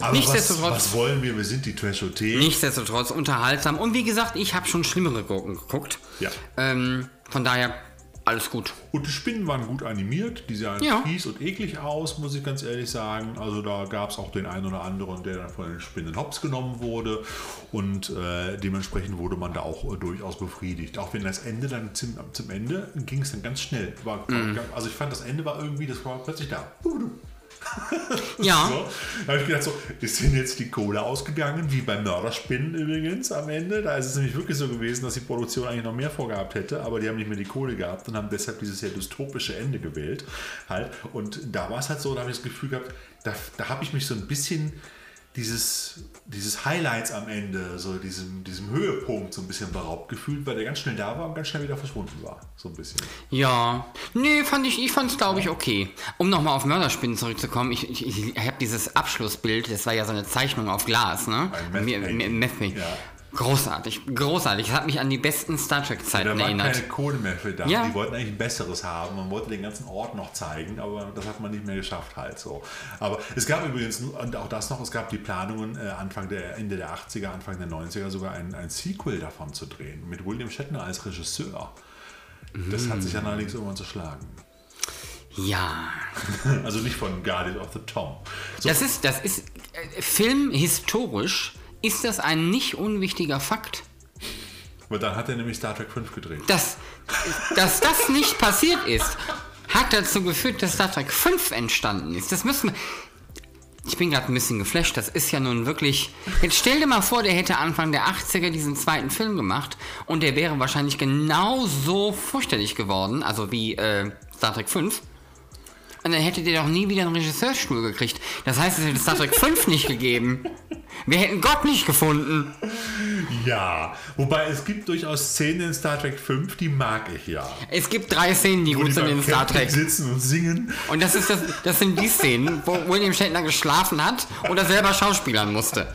Aber was, Nichtsdestotrotz- was wollen wir? Wir sind die Trashothek. Nichtsdestotrotz unterhaltsam. Und wie gesagt, ich habe schon schlimmere Gurken geguckt. Ja. Ähm, von daher alles gut. Und die Spinnen waren gut animiert, die sahen Ja. fies und eklig aus, muss ich ganz ehrlich sagen. Also da gab es auch den einen oder anderen, der dann von den Spinnen hops genommen wurde und äh, dementsprechend wurde man da auch äh, durchaus befriedigt. Auch wenn das Ende dann zum, zum Ende ging es dann ganz schnell. War, Also ich fand das Ende war irgendwie, das war plötzlich da. Ja. So, da habe ich gedacht, so, ist denn jetzt die Kohle ausgegangen, wie bei Mörderspinnen übrigens am Ende? Da ist es nämlich wirklich so gewesen, dass die Produktion eigentlich noch mehr vorgehabt hätte, aber die haben nicht mehr die Kohle gehabt und haben deshalb dieses sehr dystopische Ende gewählt. Halt. Und da war es halt so, da habe ich das Gefühl gehabt, da, da habe ich mich so ein bisschen dieses, dieses Highlights am Ende, so diesem, diesem Höhepunkt so ein bisschen beraubt gefühlt, weil der ganz schnell da war und ganz schnell wieder verschwunden war. So ein bisschen. Ja, nee, fand ich, ich fand es glaube ich okay. Um nochmal auf Mörderspinnen zurückzukommen, ich, ich, ich habe dieses Abschlussbild, das war ja so eine Zeichnung auf Glas, ne? Ein Meth mir- Meth Painting. Ja. Großartig, großartig. Das hat mich an die besten Star Da Trek-Zeiten war erinnert. keine Kohle mehr für da. Ja. Die wollten eigentlich ein besseres haben. Man wollte den ganzen Ort noch zeigen, aber das hat man nicht mehr geschafft halt so. Aber es gab übrigens, und auch das noch, es gab die Planungen äh, Anfang der, Ende der 80er, Anfang der 90er sogar ein, ein Sequel davon zu drehen. Mit William Shatner als Regisseur. Das hat sich dann allerdings irgendwann zerschlagen. Ja, Also nicht von Guardian of the Tom. So, das ist, das ist, äh, filmhistorisch ist das ein nicht unwichtiger Fakt. weil dann hat er nämlich Star Trek 5 gedreht. Dass, dass das nicht passiert ist, hat dazu geführt, dass Star Trek 5 entstanden ist. Das müssen wir. ich bin gerade ein bisschen geflasht. Das ist ja nun wirklich. Jetzt stell dir mal vor, der hätte Anfang der 80er diesen zweiten Film gemacht und der wäre wahrscheinlich genauso fürchterlich geworden, also wie äh, Star Trek 5. Und dann hättet ihr doch nie wieder einen Regisseurstuhl gekriegt. Das heißt, es hätte Star Trek 5 nicht gegeben. Wir hätten Gott nicht gefunden. Ja, wobei es gibt durchaus Szenen in Star Trek 5, die mag ich ja. Es gibt drei Szenen, die Wo gut die sind in Star Trek. sitzen und singen. Und das, ist das, das sind die Szenen, wo William Shatner geschlafen hat oder selber schauspielern musste.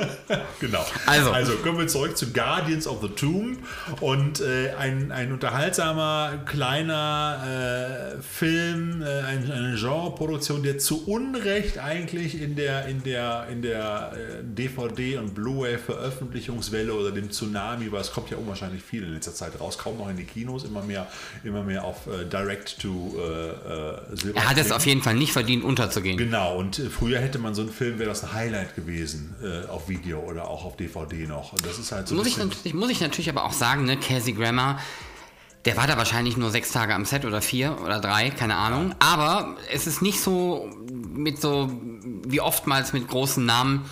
Genau. Also. also kommen wir zurück zu Guardians of the Tomb und äh, ein, ein unterhaltsamer kleiner äh, Film, äh, ein, eine Genreproduktion, der zu Unrecht eigentlich in der in der in der äh, DVD und Blu-ray Veröffentlichungswelle oder dem Tsunami, weil es kommt ja unwahrscheinlich viel in letzter Zeit raus, kaum noch in die Kinos, immer mehr immer mehr auf äh, Direct to äh, äh, Silber. Er hat es auf jeden Fall nicht verdient, unterzugehen. Genau, und äh, früher hätte man so einen Film, wäre das ein Highlight gewesen äh, auf Video oder auch auf DVD noch. Und das ist halt so Muss ich, natürlich, muss ich natürlich aber auch sagen, ne, Casey Grammer, der war da wahrscheinlich nur sechs Tage am Set oder vier oder drei, keine Ahnung. Aber es ist nicht so mit so wie oftmals mit großen Namen,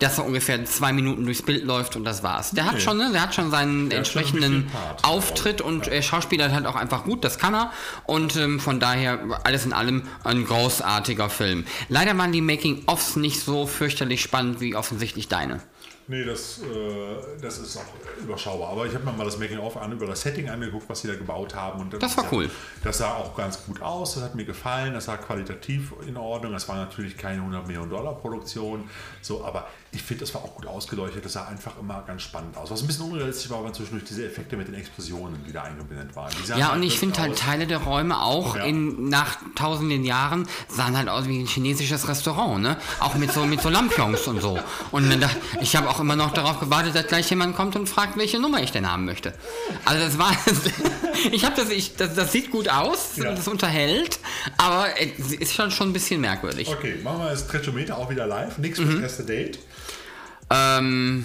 dass er ungefähr zwei Minuten durchs Bild läuft und das war's. Der hat Nee. schon, ne, der hat schon seinen Der hat schon entsprechenden Part. Auftritt und er schauspielert halt auch einfach gut, das kann er. Und ähm, von daher alles in allem ein großartiger Film. Leider waren die Making-ofs nicht so fürchterlich spannend wie offensichtlich deine. nee, das, äh, das ist auch überschaubar. Aber ich habe mir mal das Making-of an über das Setting angeguckt, was sie da gebaut haben. Und Das war cool. Das sah auch ganz gut aus, das hat mir gefallen, das war qualitativ in Ordnung. Das war natürlich keine 100 Millionen Dollar Produktion, so, aber ich finde, das war auch gut ausgeleuchtet. Das sah einfach immer ganz spannend aus. Was ein bisschen unrealistisch war, waren zwischendurch diese Effekte mit den Explosionen, die da eingeblendet waren. Ja, halt und ich finde halt Teile der Räume auch Ja. in, nach tausenden Jahren sahen halt aus wie ein chinesisches Restaurant, ne? Auch mit so, mit so Lampions und so. Und dachte, ich habe auch immer noch darauf gewartet, dass gleich jemand kommt und fragt, welche Nummer ich denn haben möchte. Also das war, ich habe das, ich, das, das sieht gut aus, Ja. das unterhält, aber es ist schon, schon ein bisschen merkwürdig. Okay, machen wir das Trechometer auch wieder live. Nichts Mhm. fürs erste Date. Ähm,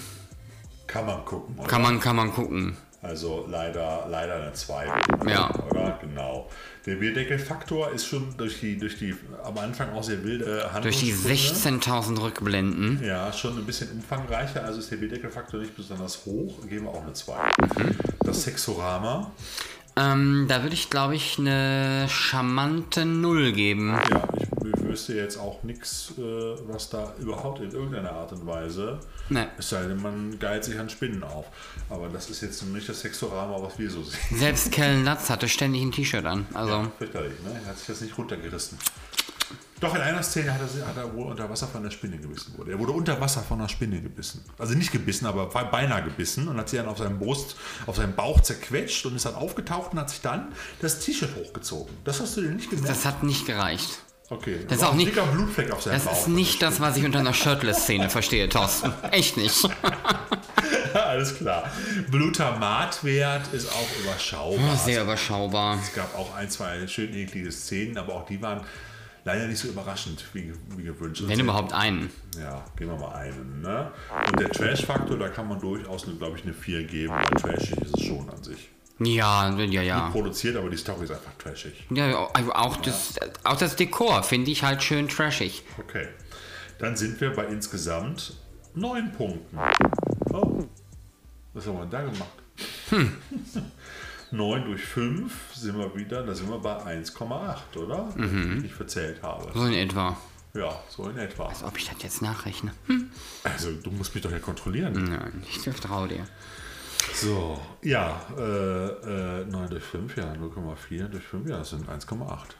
Kann man gucken. Oder? kann man, kann man gucken. Also leider, leider eine 2. Ja. Oder? Genau. Der Bierdeckelfaktor ist schon durch die, durch die am Anfang auch sehr wilde Handlungssprünge. Durch die 16.000 Rückblenden. Ja, schon ein bisschen umfangreicher. Also ist der Bierdeckelfaktor nicht besonders hoch. Geben wir auch eine 2. Mhm. Das Sexorama. Ähm, da würde ich, glaube ich, eine charmante Null geben. Ja, ich wüsste jetzt auch nichts, äh, was da überhaupt in irgendeiner Art und Weise. Nee. Es sei denn, man geilt sich an Spinnen auf. Aber das ist jetzt nicht das Sexorama, was wir so sehen. Selbst Kellen Latz hatte ständig ein T-Shirt an. Also, Fürchterlich, ne? Er hat sich das nicht runtergerissen. Doch in einer Szene hat er, hat er wohl unter Wasser von einer Spinne gebissen. Wurde. Er wurde unter Wasser von einer Spinne gebissen. Also nicht gebissen, aber beinahe gebissen und hat sie dann auf seinem Brust, auf seinem Bauch zerquetscht und ist dann aufgetaucht und hat sich dann das T-Shirt hochgezogen. Das hast du dir nicht gemerkt? das hat nicht gereicht. okay. das ist auch ein nicht- dicker Blutfleck auf seinem Das Bauch. ist nicht das, was ich unter einer Shirtless-Szene verstehe, Thorsten. Echt nicht. Alles klar. Blutamatwert ist auch überschaubar. Sehr überschaubar. Es gab auch ein, zwei schön eklige Szenen, aber auch die waren leider nicht so überraschend wie, wie gewünscht. Wenn überhaupt einen. Ja, geben wir mal einen. Ne? Und der Trash-Faktor, da kann man durchaus, glaube ich, eine 4 geben, weil trashig ist es schon an sich. Ja, ja, ja. Produziert, aber die Story ist einfach trashig. Ja, also auch das, auch das Dekor finde ich halt schön trashig. Okay. Dann sind wir bei insgesamt 9 Punkten. Oh. Was haben wir da gemacht? Hm. 9 durch 5 sind wir wieder, da sind wir bei 1,8, oder? Wenn ich verzählt habe. So in etwa. Ja, so in etwa. Als ob ich das jetzt nachrechne. Also, du musst mich doch ja kontrollieren. Nein, ich traue dir. So, ja, äh, äh, 9 durch 5, ja, 0,4 durch 5, ja, das sind 1,8.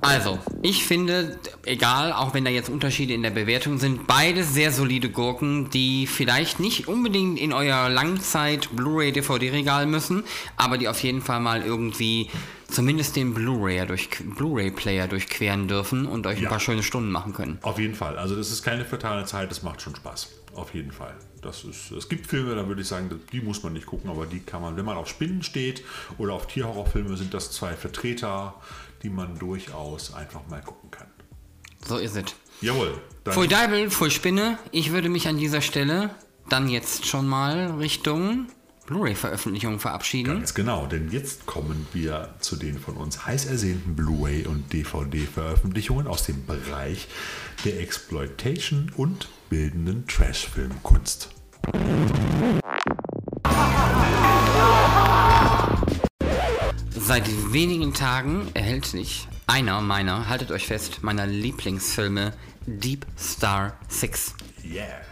Also, ich finde, egal, auch wenn da jetzt Unterschiede in der Bewertung sind, beides sehr solide Gurken, die vielleicht nicht unbedingt in euer Langzeit-Blu-ray-DVD-Regal müssen, aber die auf jeden Fall mal irgendwie zumindest den Blu-ray durch, Blu-ray-Player durchqueren dürfen und euch ein Ja. paar schöne Stunden machen können. Auf jeden Fall, also das ist keine vertane Zeit, das macht schon Spaß. Auf jeden Fall. Das ist, es gibt Filme, da würde ich sagen, die muss man nicht gucken, aber die kann man, wenn man auf Spinnen steht oder auf Tierhorrorfilme, sind das zwei Vertreter, die man durchaus einfach mal gucken kann. So ist es. Jawohl. Pfui Deibel, pfui Spinne. Ich würde mich an dieser Stelle dann jetzt schon mal Richtung Blu-ray-Veröffentlichungen verabschieden. Ganz genau, denn jetzt kommen wir zu den von uns heiß ersehnten Blu-ray und DVD-Veröffentlichungen aus dem Bereich der Exploitation und bildenden Trash-Filmkunst. Seit wenigen Tagen erhältlich einer meiner, haltet euch fest, meiner Lieblingsfilme Deep Star 6. Yeah.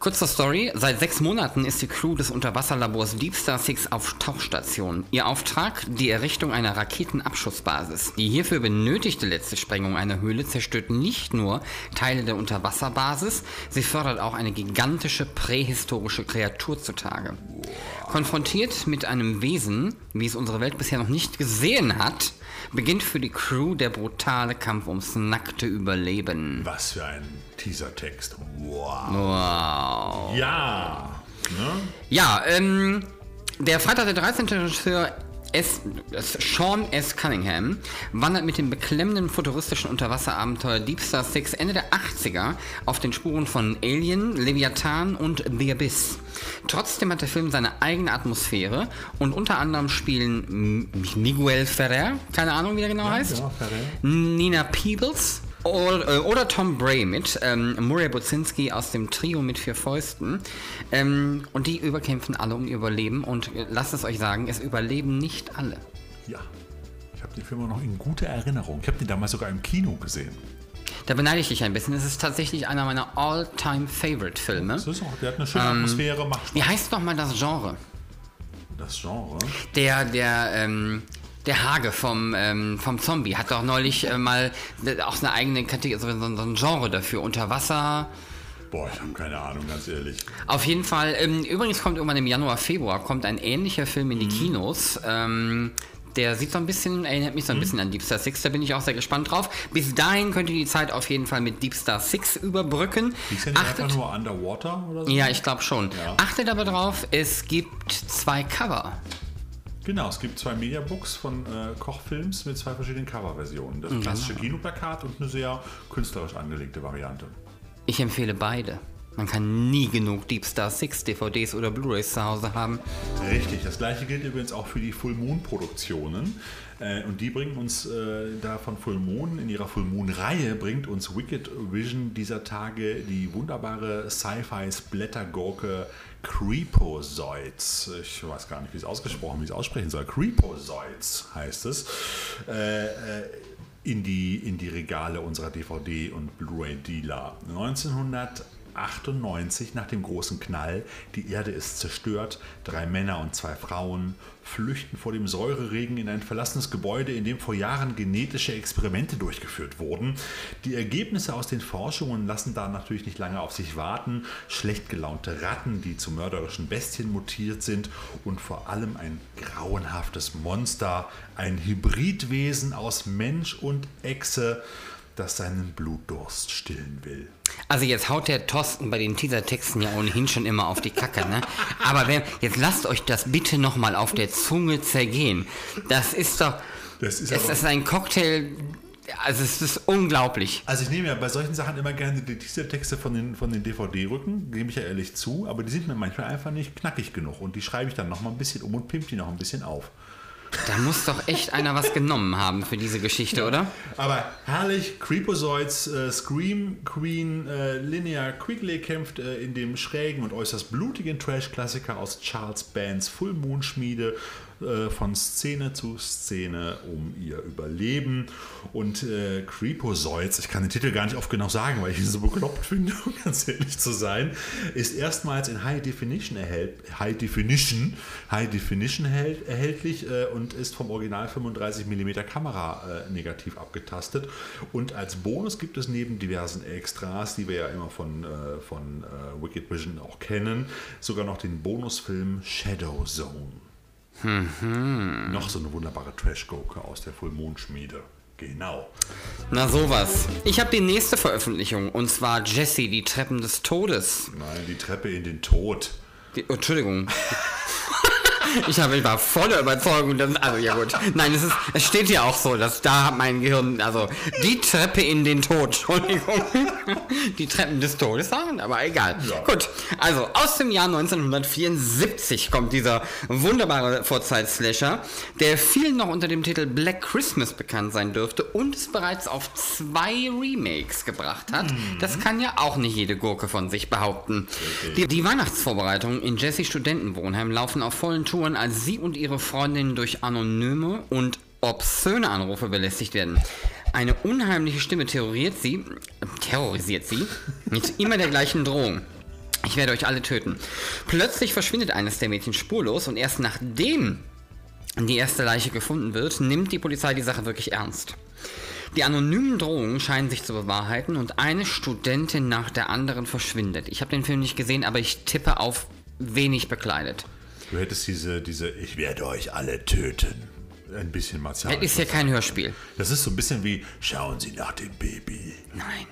Kurze Story. Seit sechs Monaten ist die Crew des Unterwasserlabors Deep Star 6 auf Tauchstation. Ihr Auftrag? Die Errichtung einer Raketenabschussbasis. Die hierfür benötigte letzte Sprengung einer Höhle zerstört nicht nur Teile der Unterwasserbasis, sie fördert auch eine gigantische prähistorische Kreatur zutage. Konfrontiert mit einem Wesen, wie es unsere Welt bisher noch nicht gesehen hat, beginnt für die Crew der brutale Kampf ums nackte Überleben. Was für ein Teasertext. Wow. Wow. Ja. Ne? Ja, ähm, der Freitag der 13. Regisseur S, Sean S. Cunningham wandert mit dem beklemmenden futuristischen Unterwasserabenteuer Deep Star 6 Ende der 80er auf den Spuren von Alien, Leviathan und The Abyss. Trotzdem hat der Film seine eigene Atmosphäre und unter anderem spielen Miguel Ferrer, keine Ahnung wie der genau heißt, ja. Nina Peebles, oder, äh, oder Tom Bray mit ähm, Murray Buzinski aus dem Trio mit vier Fäusten. Ähm, und die überkämpfen alle um ihr Überleben. Und äh, lasst es euch sagen, es überleben nicht alle. Ja. Ich habe den Film auch noch in guter Erinnerung. Ich habe den damals sogar im Kino gesehen. Da beneide ich dich ein bisschen. Es ist tatsächlich einer meiner All-Time-Favorite-Filme. Das ist auch, der hat eine schöne Atmosphäre, macht Spaß. Wie heißt nochmal das Genre? Das Genre. Der, der, ähm, der Hage vom, ähm, vom Zombie hat doch neulich äh, mal äh, auch eine eigene Kategorie, so, so, so ein Genre dafür. Unter Wasser. Boah, ich habe keine Ahnung, ganz ehrlich. Auf jeden Fall. Ähm, übrigens kommt irgendwann im Januar, Februar kommt ein ähnlicher Film in die Kinos. Ähm, der sieht so ein bisschen, erinnert mich so ein bisschen an Deep Star 6, da bin ich auch sehr gespannt drauf. Bis dahin könnt ihr die Zeit auf jeden Fall mit Deep Star 6 überbrücken. Ist ja einfach nur Underwater oder so? ja, ich glaube schon. Ja. Achtet aber drauf, es gibt zwei Cover. Genau, es gibt zwei Mediabooks von äh, Kochfilms mit zwei verschiedenen Coverversionen. Das klassische Kinoplakat und eine sehr künstlerisch angelegte Variante. Ich empfehle beide. Man kann nie genug Deep Star 6 DVDs oder Blu-rays zu Hause haben. Richtig, das gleiche gilt übrigens auch für die Full Moon Produktionen. Äh, und die bringen uns äh, da von Full Moon, in ihrer Full Moon Reihe, bringt uns Wicked Vision dieser Tage die wunderbare Sci-Fi Creepozoids. Ich weiß gar nicht, wie es ausgesprochen, wie es aussprechen soll. Creepozoids heißt es. Äh, äh, in die, in die Regale unserer DVD- und Blu-ray-Dealer. 1998, nach dem großen Knall, die Erde ist zerstört, drei Männer und zwei Frauen flüchten vor dem Säureregen in ein verlassenes Gebäude, in dem vor Jahren genetische Experimente durchgeführt wurden. Die Ergebnisse aus den Forschungen lassen da natürlich nicht lange auf sich warten. Schlecht gelaunte Ratten, die zu mörderischen Bestien mutiert sind und vor allem ein grauenhaftes Monster, ein Hybridwesen aus Mensch und Echse, das seinen Blutdurst stillen will. Also jetzt haut der Thorsten bei den Teasertexten ja ohnehin schon immer auf die Kacke, ne? Aber wenn, jetzt lasst euch das bitte nochmal auf der Zunge zergehen. Das ist doch... Das ist es ist ein Cocktail... Also es ist unglaublich. Also ich nehme ja bei solchen Sachen immer gerne die Teasertexte von den, von den DVD-Rücken, gebe ich ja ehrlich zu, aber die sind mir manchmal einfach nicht knackig genug und die schreibe ich dann noch mal ein bisschen um und pimp die noch ein bisschen auf. Da muss doch echt einer was genommen haben für diese Geschichte, oder? Aber herrlich, Creepozoids, äh, Scream Queen, äh, Linnea Quigley kämpft äh, in dem schrägen und äußerst blutigen Trash-Klassiker aus Charles Bands Full Moon Schmiede äh, von Szene zu Szene um ihr Überleben. Und äh, Creepozoids, ich kann den Titel gar nicht oft genau sagen, weil ich ihn so bekloppt finde, um ganz ehrlich zu sein, ist erstmals in High Definition, erhält, High Definition, High Definition erhält, erhältlich äh, und ist vom Original 35 mm Kamera äh, negativ abgetastet. Und als Bonus gibt es neben diversen Extras, die wir ja immer von, äh, von äh, Wicked Vision auch kennen, sogar noch den Bonusfilm Shadow Zone. Noch so eine wunderbare Trash-Gurke aus der Full Moon Schmiede. Genau. Na sowas. Ich habe die nächste Veröffentlichung und zwar Jesse, die Treppen des Todes. Nein, die Treppe in den Tod. Die, Entschuldigung. Ich habe ich war voller Überzeugung, dass, also ja gut. Nein, es ist, es steht ja auch so, dass da mein Gehirn, also die Treppe in den Tod, Entschuldigung. Die Treppen des Todes sagen, aber egal. Ja. Gut, also aus dem Jahr 1974 kommt dieser wunderbare Vorzeit-Slasher, der vielen noch unter dem Titel Black Christmas bekannt sein dürfte und es bereits auf zwei Remakes gebracht hat. Das kann ja auch nicht jede Gurke von sich behaupten. Die, die Weihnachtsvorbereitungen in Jesse Studentenwohnheim laufen auf vollen Touren, als sie und ihre Freundinnen durch anonyme und obszöne Anrufe belästigt werden. Eine unheimliche Stimme terrorisiert sie, terrorisiert sie mit immer der gleichen Drohung. Ich werde euch alle töten. Plötzlich verschwindet eines der Mädchen spurlos und erst nachdem die erste Leiche gefunden wird, nimmt die Polizei die Sache wirklich ernst. Die anonymen Drohungen scheinen sich zu bewahrheiten und eine Studentin nach der anderen verschwindet. Ich habe den Film nicht gesehen, aber ich tippe auf wenig bekleidet. Du hättest diese, diese, ich werde euch alle töten. Ein bisschen martialisch. Es ist ja kein Hörspiel. Das ist so ein bisschen wie, schauen Sie nach dem Baby. Nein.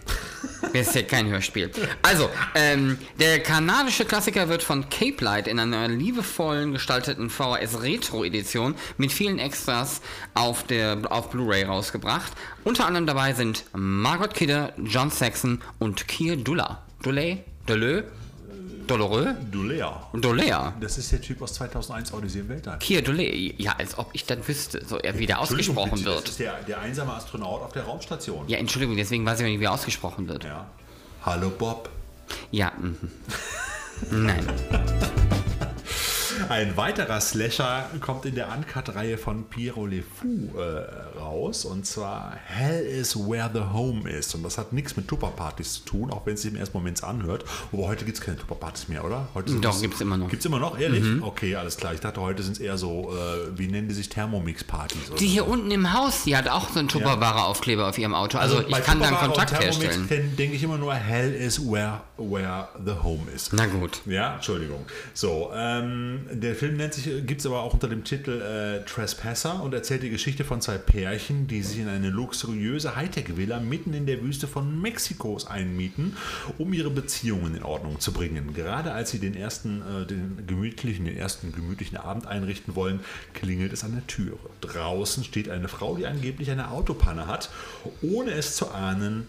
Das ist ja kein Hörspiel. Also, ähm, der kanadische Klassiker wird von Cape Light in einer liebevollen gestalteten VHS Retro Edition mit vielen Extras auf der auf Blu-ray rausgebracht. Unter anderem dabei sind Margot Kidder, John Saxon und Keir Dulla. Dulé? Deleu? Doloreux? Dulea. Dolea. Das ist der Typ aus 2001 Odyssee im Weltall. Keir Dulé. Ja, als ob ich dann wüsste, so er wieder Entschuldigung, ausgesprochen bitte, Das wird. ist der, der einsame Astronaut auf der Raumstation. Ja, Entschuldigung, deswegen weiß ich nicht, wie er ausgesprochen wird. Ja. Hallo Bob. Ja, mhm. Nein. Ein weiterer Slasher kommt in der Uncut-Reihe von Piero Le Fou äh, raus und zwar Hell is where the home is. Und das hat nichts mit Tupperpartys zu tun, auch wenn es sich im ersten Moment anhört. Aber heute gibt es keine Tupperpartys mehr, oder? Heute Doch, es- gibt's immer noch. Gibt's immer noch, ehrlich? Okay, alles klar. Ich dachte, heute sind es eher so, äh, wie nennen die sich Thermomix-Partys? Die so. hier unten im Haus, die hat auch so einen Tupperware-Aufkleber auf ihrem Auto. Also, bei ich kann da einen Tupperware und Kontakt herstellen. denke ich immer nur, Hell is where, where the home is. Na gut. Ja, Entschuldigung. So, ähm, der Film nennt sich, gibt es aber auch unter dem Titel äh, Trespasser und erzählt die Geschichte von zwei Pärchen, die sich in eine luxuriöse Hightech-Villa mitten in der Wüste von Mexikos einmieten, um ihre Beziehungen in Ordnung zu bringen. Gerade als sie den ersten, äh, den gemütlichen, den ersten gemütlichen Abend einrichten wollen, klingelt es an der Türe. Draußen steht eine Frau, die angeblich eine Autopanne hat, ohne es zu ahnen,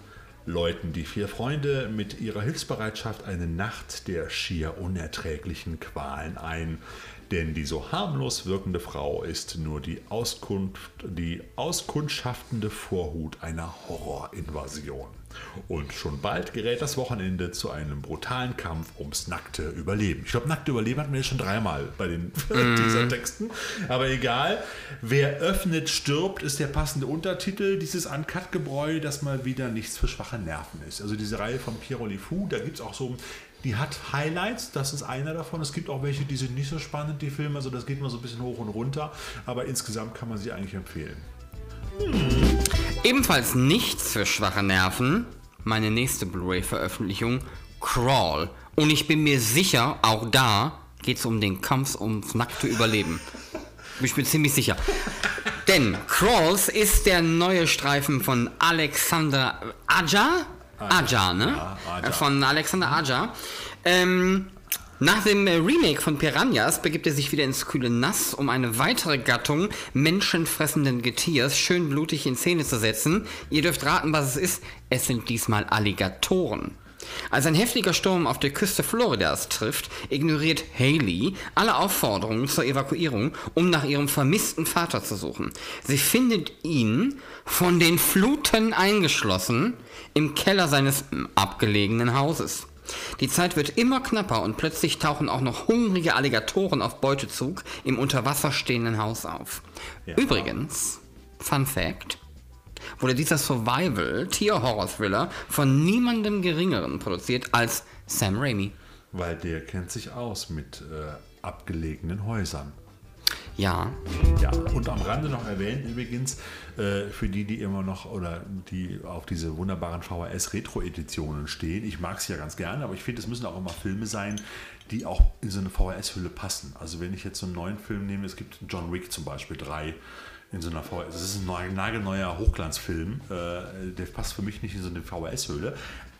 läuten die vier Freunde mit ihrer Hilfsbereitschaft eine Nacht der schier unerträglichen Qualen ein. Denn die so harmlos wirkende Frau ist nur die, Auskunft, die auskundschaftende Vorhut einer Horrorinvasion. Und schon bald gerät das Wochenende zu einem brutalen Kampf ums nackte Überleben. Ich glaube, nackte Überleben hatten wir schon dreimal bei den dieser Texten. Aber egal, wer öffnet, stirbt, ist der passende Untertitel dieses Uncut-Gebräu, das mal wieder nichts für schwache Nerven ist. Also diese Reihe von Piero Le Fou, da gibt es auch so, die hat Highlights, das ist einer davon. Es gibt auch welche, die sind nicht so spannend, die Filme, also das geht mal so ein bisschen hoch und runter. Aber insgesamt kann man sie eigentlich empfehlen. Ebenfalls nichts für schwache Nerven. Meine nächste Blu-ray-Veröffentlichung, Crawl. Und ich bin mir sicher, auch da geht es um den Kampf ums nackte Überleben. Ich bin ziemlich sicher. Denn Crawls ist der neue Streifen von Alexander Aja. Aja, ne? Ja, Aja. Von Alexander Aja. Ähm, nach dem Remake von Piranhas begibt er sich wieder ins kühle Nass, um eine weitere Gattung menschenfressenden Getiers schön blutig in Szene zu setzen. Ihr dürft raten, was es ist. Es sind diesmal Alligatoren. Als ein heftiger Sturm auf der Küste Floridas trifft, ignoriert Haley alle Aufforderungen zur Evakuierung, um nach ihrem vermissten Vater zu suchen. Sie findet ihn, von den Fluten eingeschlossen, im Keller seines abgelegenen Hauses. Die Zeit wird immer knapper und plötzlich tauchen auch noch hungrige Alligatoren auf Beutezug im unter Wasser stehenden Haus auf. Ja. Übrigens, Fun Fact, wurde dieser Survival-Tier-Horror-Thriller von niemandem geringeren produziert als Sam Raimi. Weil der kennt sich aus mit äh, abgelegenen Häusern. Ja, Ja, und am Rande noch erwähnt übrigens, äh, für die, die immer noch oder die auf diese wunderbaren VHS-Retro-Editionen stehen. Ich mag sie ja ganz gerne, aber ich finde, es müssen auch immer Filme sein, die auch in so eine VHS-Hülle passen. Also wenn ich jetzt so einen neuen Film nehme, es gibt John Wick zum Beispiel, drei in so einer VHS. Das ist ein neu- nagelneuer Hochglanzfilm, äh, der passt für mich nicht in so eine VHS-Hülle.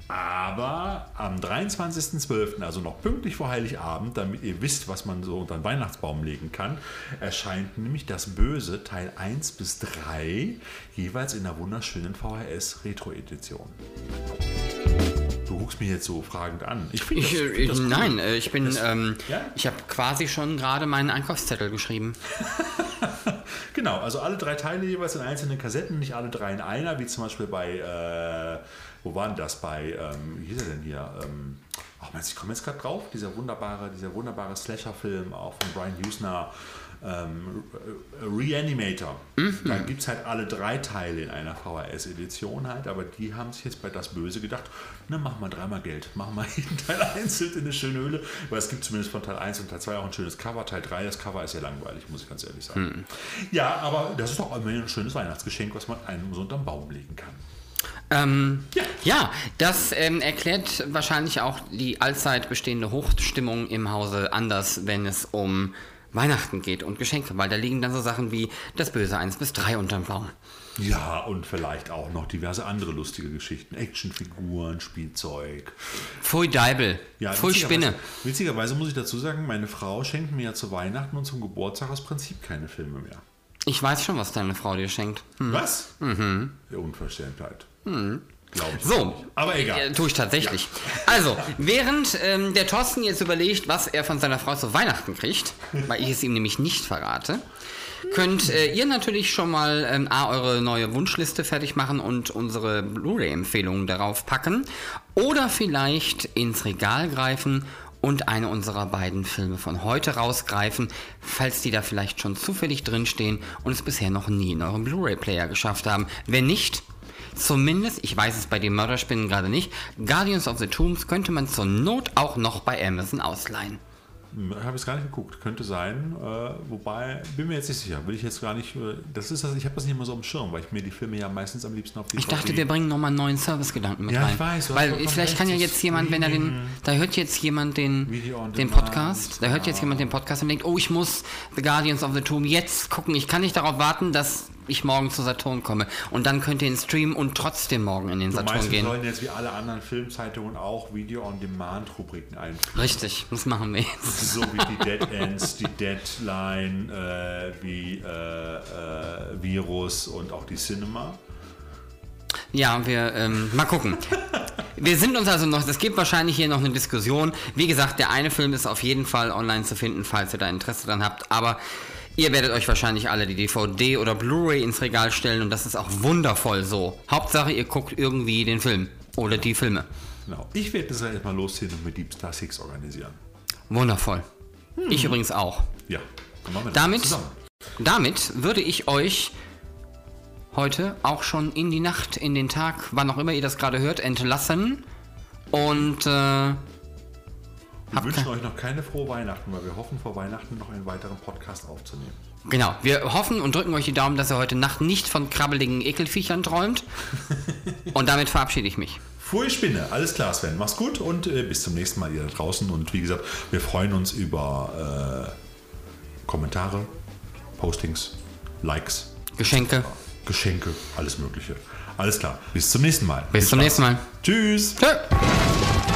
Aber am 23.12., also noch pünktlich vor Heiligabend, damit ihr wisst, was man so unter den Weihnachtsbaum legen kann, erscheint nämlich das Böse Teil 1 bis 3 jeweils in einer wunderschönen VHS Retro-Edition. Du guckst mich jetzt so fragend an. Ich finde das, ich, find das cool. Nein, äh, ich bin, das, ähm, ja? ich habe quasi schon gerade meinen Einkaufszettel geschrieben. genau, also alle drei Teile jeweils in einzelnen Kassetten, nicht alle drei in einer, wie zum Beispiel bei äh, wo war denn das bei, ähm, wie hieß er denn hier? Ähm, ach, meinst, ich komme jetzt gerade drauf, dieser wunderbare, dieser wunderbare Slasher-Film, auch von Brian Husner, ähm, Reanimator. Mhm. Da gibt es halt alle drei Teile in einer VHS-Edition halt, aber die haben sich jetzt bei Das Böse gedacht, ne, machen wir dreimal Geld, machen wir jeden Teil einzeln in eine schöne Höhle, weil es gibt zumindest von Teil 1 und Teil 2 auch ein schönes Cover, Teil 3, das Cover ist ja langweilig, muss ich ganz ehrlich sagen. Mhm. Ja, aber das ist doch immerhin ein schönes Weihnachtsgeschenk, was man einem so unterm Baum legen kann. Ähm, ja. Ja. das ähm, erklärt wahrscheinlich auch die allzeit bestehende Hochstimmung im Hause anders, wenn es um Weihnachten geht und Geschenke, weil da liegen dann so Sachen wie das Böse 1 bis 3 unterm Baum. Ja, und vielleicht auch noch diverse andere lustige Geschichten. Actionfiguren, Spielzeug. Pfui Deibel. Ja, Pfui Spinne. Witzigerweise muss ich dazu sagen, meine Frau schenkt mir ja zu Weihnachten und zum Geburtstag aus Prinzip keine Filme mehr. Ich weiß schon, was deine Frau dir schenkt. Hm. Was? Mhm. Unverschämtheit. Hm. Glaube ich. So, aber egal. Äh, tue ich tatsächlich. Ja. Also, während ähm, der Thorsten jetzt überlegt, was er von seiner Frau zu Weihnachten kriegt, weil ich es ihm nämlich nicht verrate, könnt äh, ihr natürlich schon mal ähm, A, eure neue Wunschliste fertig machen und unsere Blu-ray-Empfehlungen darauf packen. Oder vielleicht ins Regal greifen und eine unserer beiden Filme von heute rausgreifen, falls die da vielleicht schon zufällig drinstehen und es bisher noch nie in eurem Blu-ray-Player geschafft haben. Wenn nicht, Zumindest, ich weiß es bei den Mörderspinnen gerade nicht, Guardians of the Tombs könnte man zur Not auch noch bei Amazon ausleihen. Habe ich es gar nicht geguckt. Könnte sein. Äh, wobei, bin mir jetzt nicht sicher. Will ich jetzt gar nicht. Äh, das ist das, ich habe das nicht immer so am Schirm, weil ich mir die Filme ja meistens am liebsten auf die Ich dachte, wir bringen nochmal einen neuen Servicegedanken mit ja, rein. Ich weiß, weil vielleicht kann ja jetzt jemand, wenn er den. Da hört jetzt jemand den, den Podcast. Da hört jetzt jemand den Podcast und denkt, oh, ich muss The Guardians of the Tomb jetzt gucken. Ich kann nicht darauf warten, dass ich morgen zu Saturn komme. Und dann könnt ihr ihn streamen und trotzdem morgen in den du Saturn meinst, gehen. Wir sollen jetzt wie alle anderen Filmzeitungen auch Video-on-Demand-Rubriken einführen. Richtig, das machen wir jetzt. So wie die Dead Ends, die Deadline, äh, wie äh, äh, Virus und auch die Cinema. Ja, wir ähm, mal gucken. wir sind uns also noch, es gibt wahrscheinlich hier noch eine Diskussion. Wie gesagt, der eine Film ist auf jeden Fall online zu finden, falls ihr da Interesse dran habt. Aber Ihr werdet euch wahrscheinlich alle die DVD oder Blu-ray ins Regal stellen und das ist auch wundervoll so. Hauptsache, ihr guckt irgendwie den Film oder die Filme. Genau. Ich werde das halt mal losziehen und mit Deep Star 6 organisieren. Wundervoll. Hm. Ich übrigens auch. Ja, dann machen wir das damit, zusammen. Damit würde ich euch heute auch schon in die Nacht, in den Tag, wann auch immer ihr das gerade hört, entlassen. Und äh, wir wünschen euch noch keine frohe Weihnachten, weil wir hoffen, vor Weihnachten noch einen weiteren Podcast aufzunehmen. Genau, wir hoffen und drücken euch die Daumen, dass ihr heute Nacht nicht von krabbeligen Ekelviechern träumt. und damit verabschiede ich mich. Frohe Spinne, alles klar, Sven. Mach's gut und äh, bis zum nächsten Mal, ihr da draußen. Und wie gesagt, wir freuen uns über äh, Kommentare, Postings, Likes, Geschenke. Geschenke, alles Mögliche. Alles klar, bis zum nächsten Mal. Bis, bis zum nächsten Mal. Tschüss. Tschö.